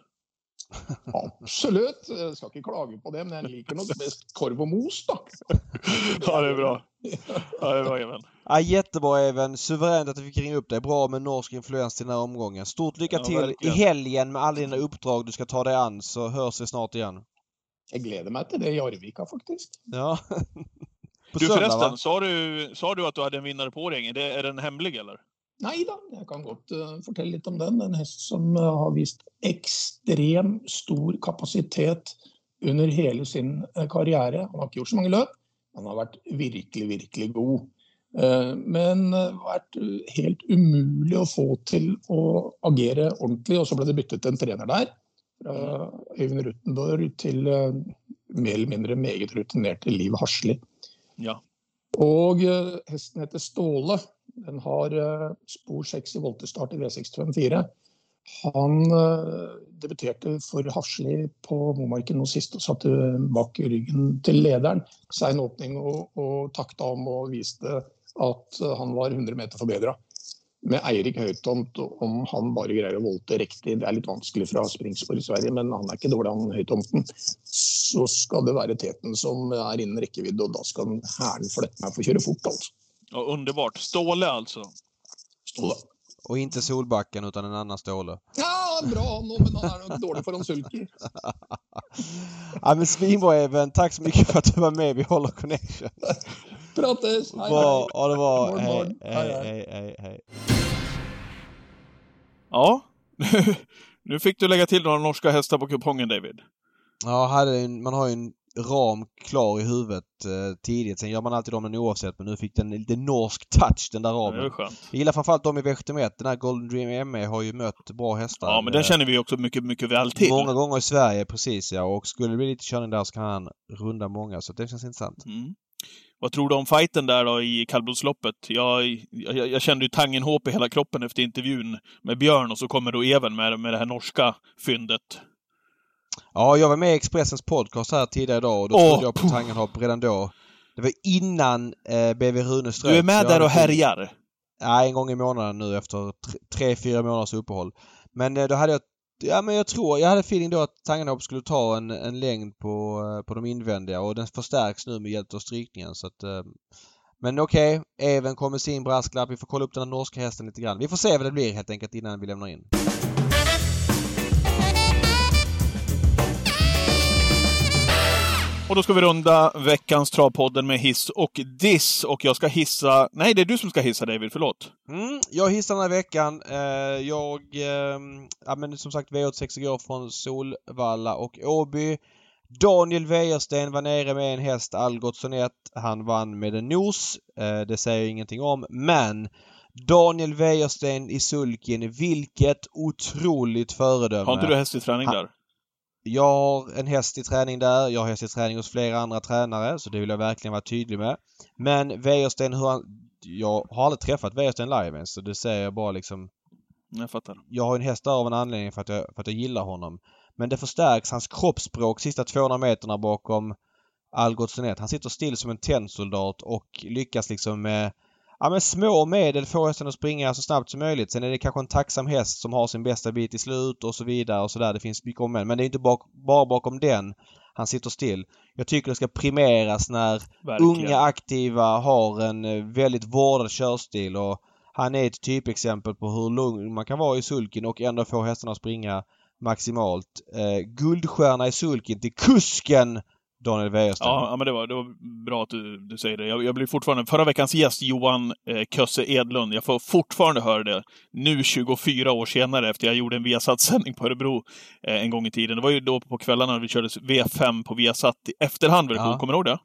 Absolutt. Jeg skal ikke klage på det, men jeg liker nok best korv og mos, da. ja, det är bra. Ja, det är bra, Even. Ja, jättebra, Even. Suveränt att du fick ringa upp dig. Bra med norsk influens till den här omgången. Stort lycka ja, till verkligen. i helgen med alla dina uppdrag du ska ta dig an, så hörs vi snart igen. Jag gleder mig till det i Arvika, faktiskt. Ja. du söndag, förresten, sa du, sa du att du hade en vinnare på ringen? Är den hemlig, eller? Nei da, jeg kan godt uh, litt om den. En hest som uh, har vist ekstrem stor kapasitet under hele sin uh, karriere. Han har ikke gjort så løp, men han har vært virkelig, virkelig god. men vært helt umulig å få til å agere ordentlig, og så ble det byttet en trener der. Fra Øyvind Rutendorf til mer eller mindre meget rutinerte Liv Hasli. Ja. Og hesten heter Ståle. Den har eh, spor 6 i voltestart i V654. Han uh, debuterte for Hasli på Momarken nå sist og satte bak ryggen til lederen. Sein åpning og, og takta om og viste at uh, han var 100 meter forbedra. Med Eirik Høytomt, om han bare greier å volte riktig, det er litt vanskelig fra springspor i Sverige, men han er ikke dårlig, han Høytomten. Så skal det være teten som er innen rekkevidde, og da skal hæren flette meg for å kjøre fort, altså. Ja, underbart. Ståle alltså? Ståle. Och inte Solbacken utan en annan Ståle. Ja, bra men han är nog dålig för en sulky. ja, men svinbra Even. Tack så mycket för att du var med. Vi håller connection. Pratas! Hej. Ja, det var. Hej, hej, hej, hej, hej. Ja, nu fick du lägga till några norska hästar på kupongen David. Ja, hade en, man har ju en ram klar i huvudet eh, tidigt. Sen gör man alltid om den oavsett men nu fick den lite norsk touch den där ramen. Ja, jag gillar framförallt de i V71. Den här Golden Dream ME har ju mött bra hästar. Ja men den känner vi också mycket, mycket väl till. Många gånger i Sverige, precis ja. Och skulle det bli lite körning där så kan han runda många. Så det känns intressant. Mm. Vad tror du om fighten där då i kallblodsloppet? Jag, jag, jag kände ju Tangenhop i hela kroppen efter intervjun med Björn och så kommer då Even med, med det här norska fyndet. Ja, jag var med i Expressens podcast här tidigare idag och då oh, trodde jag på Tangenhop redan då. Det var innan eh, BV Rune strök. Du är med där och härjar? Ja, en gång i månaden nu efter tre, fyra månaders uppehåll. Men eh, då hade jag Ja men jag tror, jag hade feeling då att Tangenhop skulle ta en, en längd på, eh, på de invändiga och den förstärks nu med hjälp av strykningen så att eh, Men okej, okay, Even kommer sin brasklapp. Vi får kolla upp den här norska hästen lite grann. Vi får se vad det blir helt enkelt innan vi lämnar in. Och då ska vi runda veckans Travpodden med hiss och diss. Och jag ska hissa... Nej, det är du som ska hissa David, förlåt. Mm, jag hissar den här veckan. Eh, jag... Eh, ja men som sagt V86 igår från Solvalla och Åby. Daniel Wäjersten var nere med en häst, Algotsson 1. Han vann med en nos. Eh, det säger jag ingenting om. Men Daniel Wäjersten i sulken, vilket otroligt föredöme. Har inte du häst i träning där? Jag har en häst i träning där. Jag har häst i träning hos flera andra tränare så det vill jag verkligen vara tydlig med. Men Wäjersten, hur han... Jag har aldrig träffat Wäjersten live ens så det säger jag bara liksom... Jag fattar. Jag har en häst där av en anledning för att, jag, för att jag gillar honom. Men det förstärks, hans kroppsspråk sista 200 meterna bakom Algotsson Han sitter still som en tennsoldat och lyckas liksom med ja, men små medel få hästen att springa så snabbt som möjligt. Sen är det kanske en tacksam häst som har sin bästa bit i slut och så vidare och sådär. Det finns mycket om men. Men det är inte bak, bara bakom den han sitter still. Jag tycker det ska primeras när Verkligen. unga aktiva har en eh, väldigt vårdad körstil och han är ett typexempel på hur lugn man kan vara i sulken och ändå få hästarna att springa maximalt. Eh, guldstjärna i sulken till kusken Daniel Wäjersten. Ja, ja, men det var, det var bra att du, du säger det. Jag, jag blir fortfarande... Förra veckans gäst, Johan eh, Kösse Edlund, jag får fortfarande höra det nu 24 år senare efter jag gjorde en Viasat-sändning på Örebro eh, en gång i tiden. Det var ju då på kvällarna när vi körde V5 på Viasat i efterhand. Ja. Kommer du ihåg det?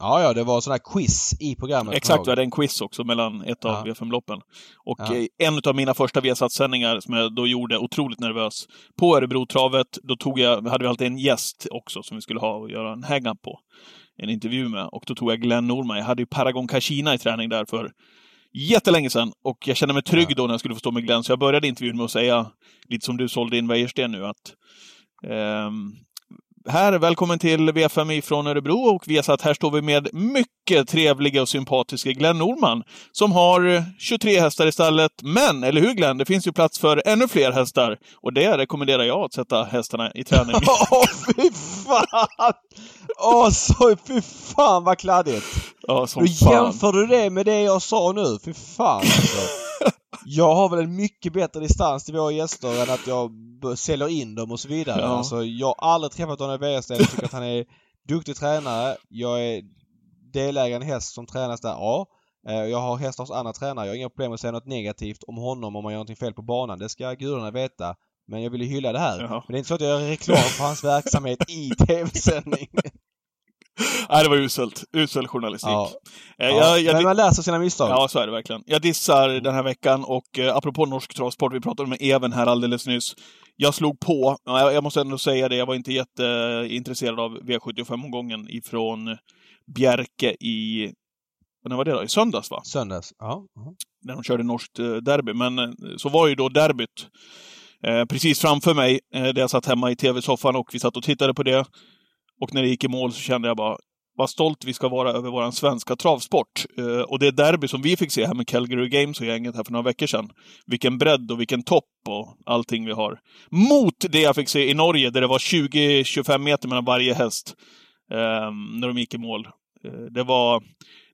Ja, ja, det var sån här quiz i programmet. Exakt, vi hade en quiz också mellan ett av Ja. V5-loppen. Och Ja. eh, en av mina första Viasat-sändningar som jag då gjorde, otroligt nervös, på Örebrotravet, då tog jag, hade vi alltid en gäst också som vi skulle ha och göra en hang-up på. En intervju med. Och då tog jag Glenn Norman. Jag hade ju Paragon Kashina i träning där för jättelänge sedan. Och jag kände mig trygg Ja. då när jag skulle få stå med Glenn, så jag började intervjun med att säga, lite som du sålde in Wäjersten nu, att ehm, här, välkommen till V5 från Örebro och vi har satt här står vi med mycket trevliga och sympatiska Glenn Norman som har eh, 23 hästar i stallet. Men, eller hur Glenn, det finns ju plats för ännu fler hästar. Och det rekommenderar jag att sätta hästarna i träning. Åh, fy fan! Åh, så fy fan vad kladdigt! ja, som Då jämför du det med det jag sa nu. Fy fan alltså. Jag har väl en mycket bättre distans till våra gäster än att jag säljer in dem och så vidare. Ja. Alltså, jag har aldrig träffat Daniel Wäjersten. Jag tycker att han är duktig tränare. Jag är delägare i en häst som tränas där. Ja. Eh, Jag har hästar hos andra tränare. Jag har inga problem att säga något negativt om honom om man gör någonting fel på banan. Det ska gudarna veta. Men jag vill ju hylla det här. Jaha. Men det är inte så att jag gör reklam för hans verksamhet i tv-sändning. Nej, det var uselt. Usel journalistik. Ja. Eh, Ja, jag, jag, men man lär sig sina misstag. Ja, så är det verkligen. Jag dissar den här veckan och eh, apropå norsk travsport, vi pratade med Even här alldeles nyss. Jag slog på, ja, jag, jag måste ändå säga det, jag var inte jätteintresserad av V75-omgången ifrån Bjerke i, när var det då? I söndags va? Söndags. Ja. ja. När de körde norskt eh, derby. Men eh, så var ju då derbyt eh, precis framför mig, eh, där jag satt hemma i tv-soffan och vi satt och tittade på det. Och när det gick i mål så kände jag bara, vad stolt vi ska vara över vår svenska travsport. Eh, och det derby som vi fick se här med Calgary Games och gänget här för några veckor sedan. Vilken bredd och vilken topp och allting vi har. Mot det jag fick se i Norge där det var 20-25 meter mellan varje häst. Eh, när de gick i mål. Eh, det var...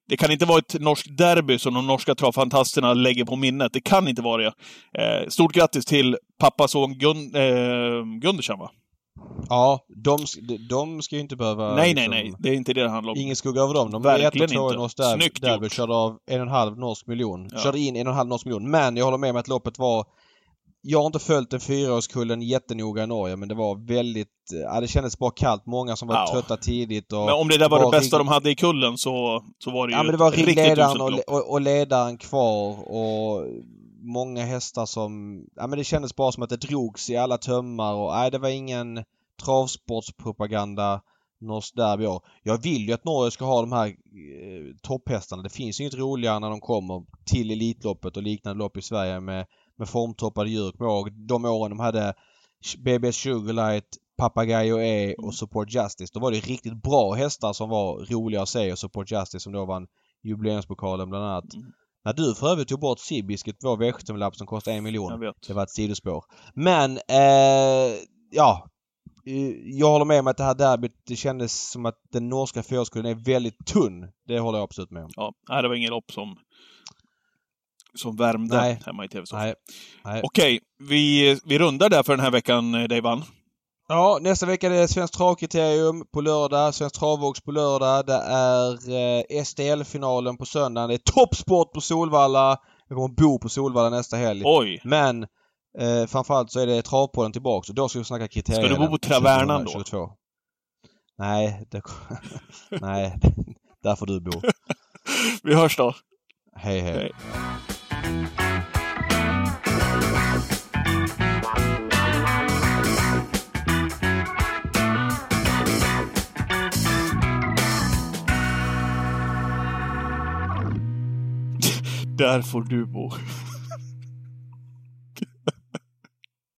Det kan inte vara ett norskt derby som de norska travfantasterna lägger på minnet. Det kan inte vara det. Eh, stort grattis till pappa son Gun, eh, Gundersen, va? Ja, de, de- ska ju inte behöva... nej, nej, liksom, nej. Det är inte det det handlar om. Ingen skugga över dem. De Verkligen och två i inte. norsk derby. Snyggt derby körde av en och en halv norsk miljon. Ja. Körde in en och en halv norsk miljon. Men jag håller med om att loppet var... Jag har inte följt den fyraårskullen jättenoga i Norge men det var väldigt... Ja, det kändes bara kallt. Många som var Ja. trötta tidigt och... Men om det där var det bästa rig- de hade i kullen så, så var det ju Ja men det var riktigt uselt och, och, och ledaren kvar och många hästar som... Ja men det kändes bara som att det drogs i alla tömmar och nej det var ingen travsportspropaganda norskt derby år. Jag vill ju att Norge ska ha de här eh, topphästarna. Det finns ju inget roligare när de kommer till Elitloppet och liknande lopp i Sverige med, med formtoppade djur. Kommer ihåg de åren de hade BBS Sugarlight, Papagayo E och Support Justice. Då var det riktigt bra hästar som var roliga att se och Support Justice som då vann jubileumspokalen bland annat. Mm. När du för övrigt tog bort Seabiscuit, vår V75-lapp som kostade en miljon. Det var ett sidospår. Men, eh, ja. Eh, Jag håller med om att det här derbyt, det kändes som att den norska fyraårskullen är väldigt tunn. Det håller jag absolut med om. Ja, det var ingen lopp som, som värmde Nej. hemma i tv-soffan. Okej, vi, vi rundar där för den här veckan, eh, Dejvan. Ja, nästa vecka är det Svenskt Travkriterium på lördag, Svenskt Travvågs på lördag. Det är eh, STL-finalen på söndagen. Det är Toppsport på Solvalla. Jag kommer bo på Solvalla nästa helg. Oj! Men eh, framförallt så är det Travpodden tillbaks och då ska vi snacka kriterier. Ska du bo på Travernan då? 22. Nej, det, nej, där får du bo. vi hörs då. hej. hej. hej. Där får du bo.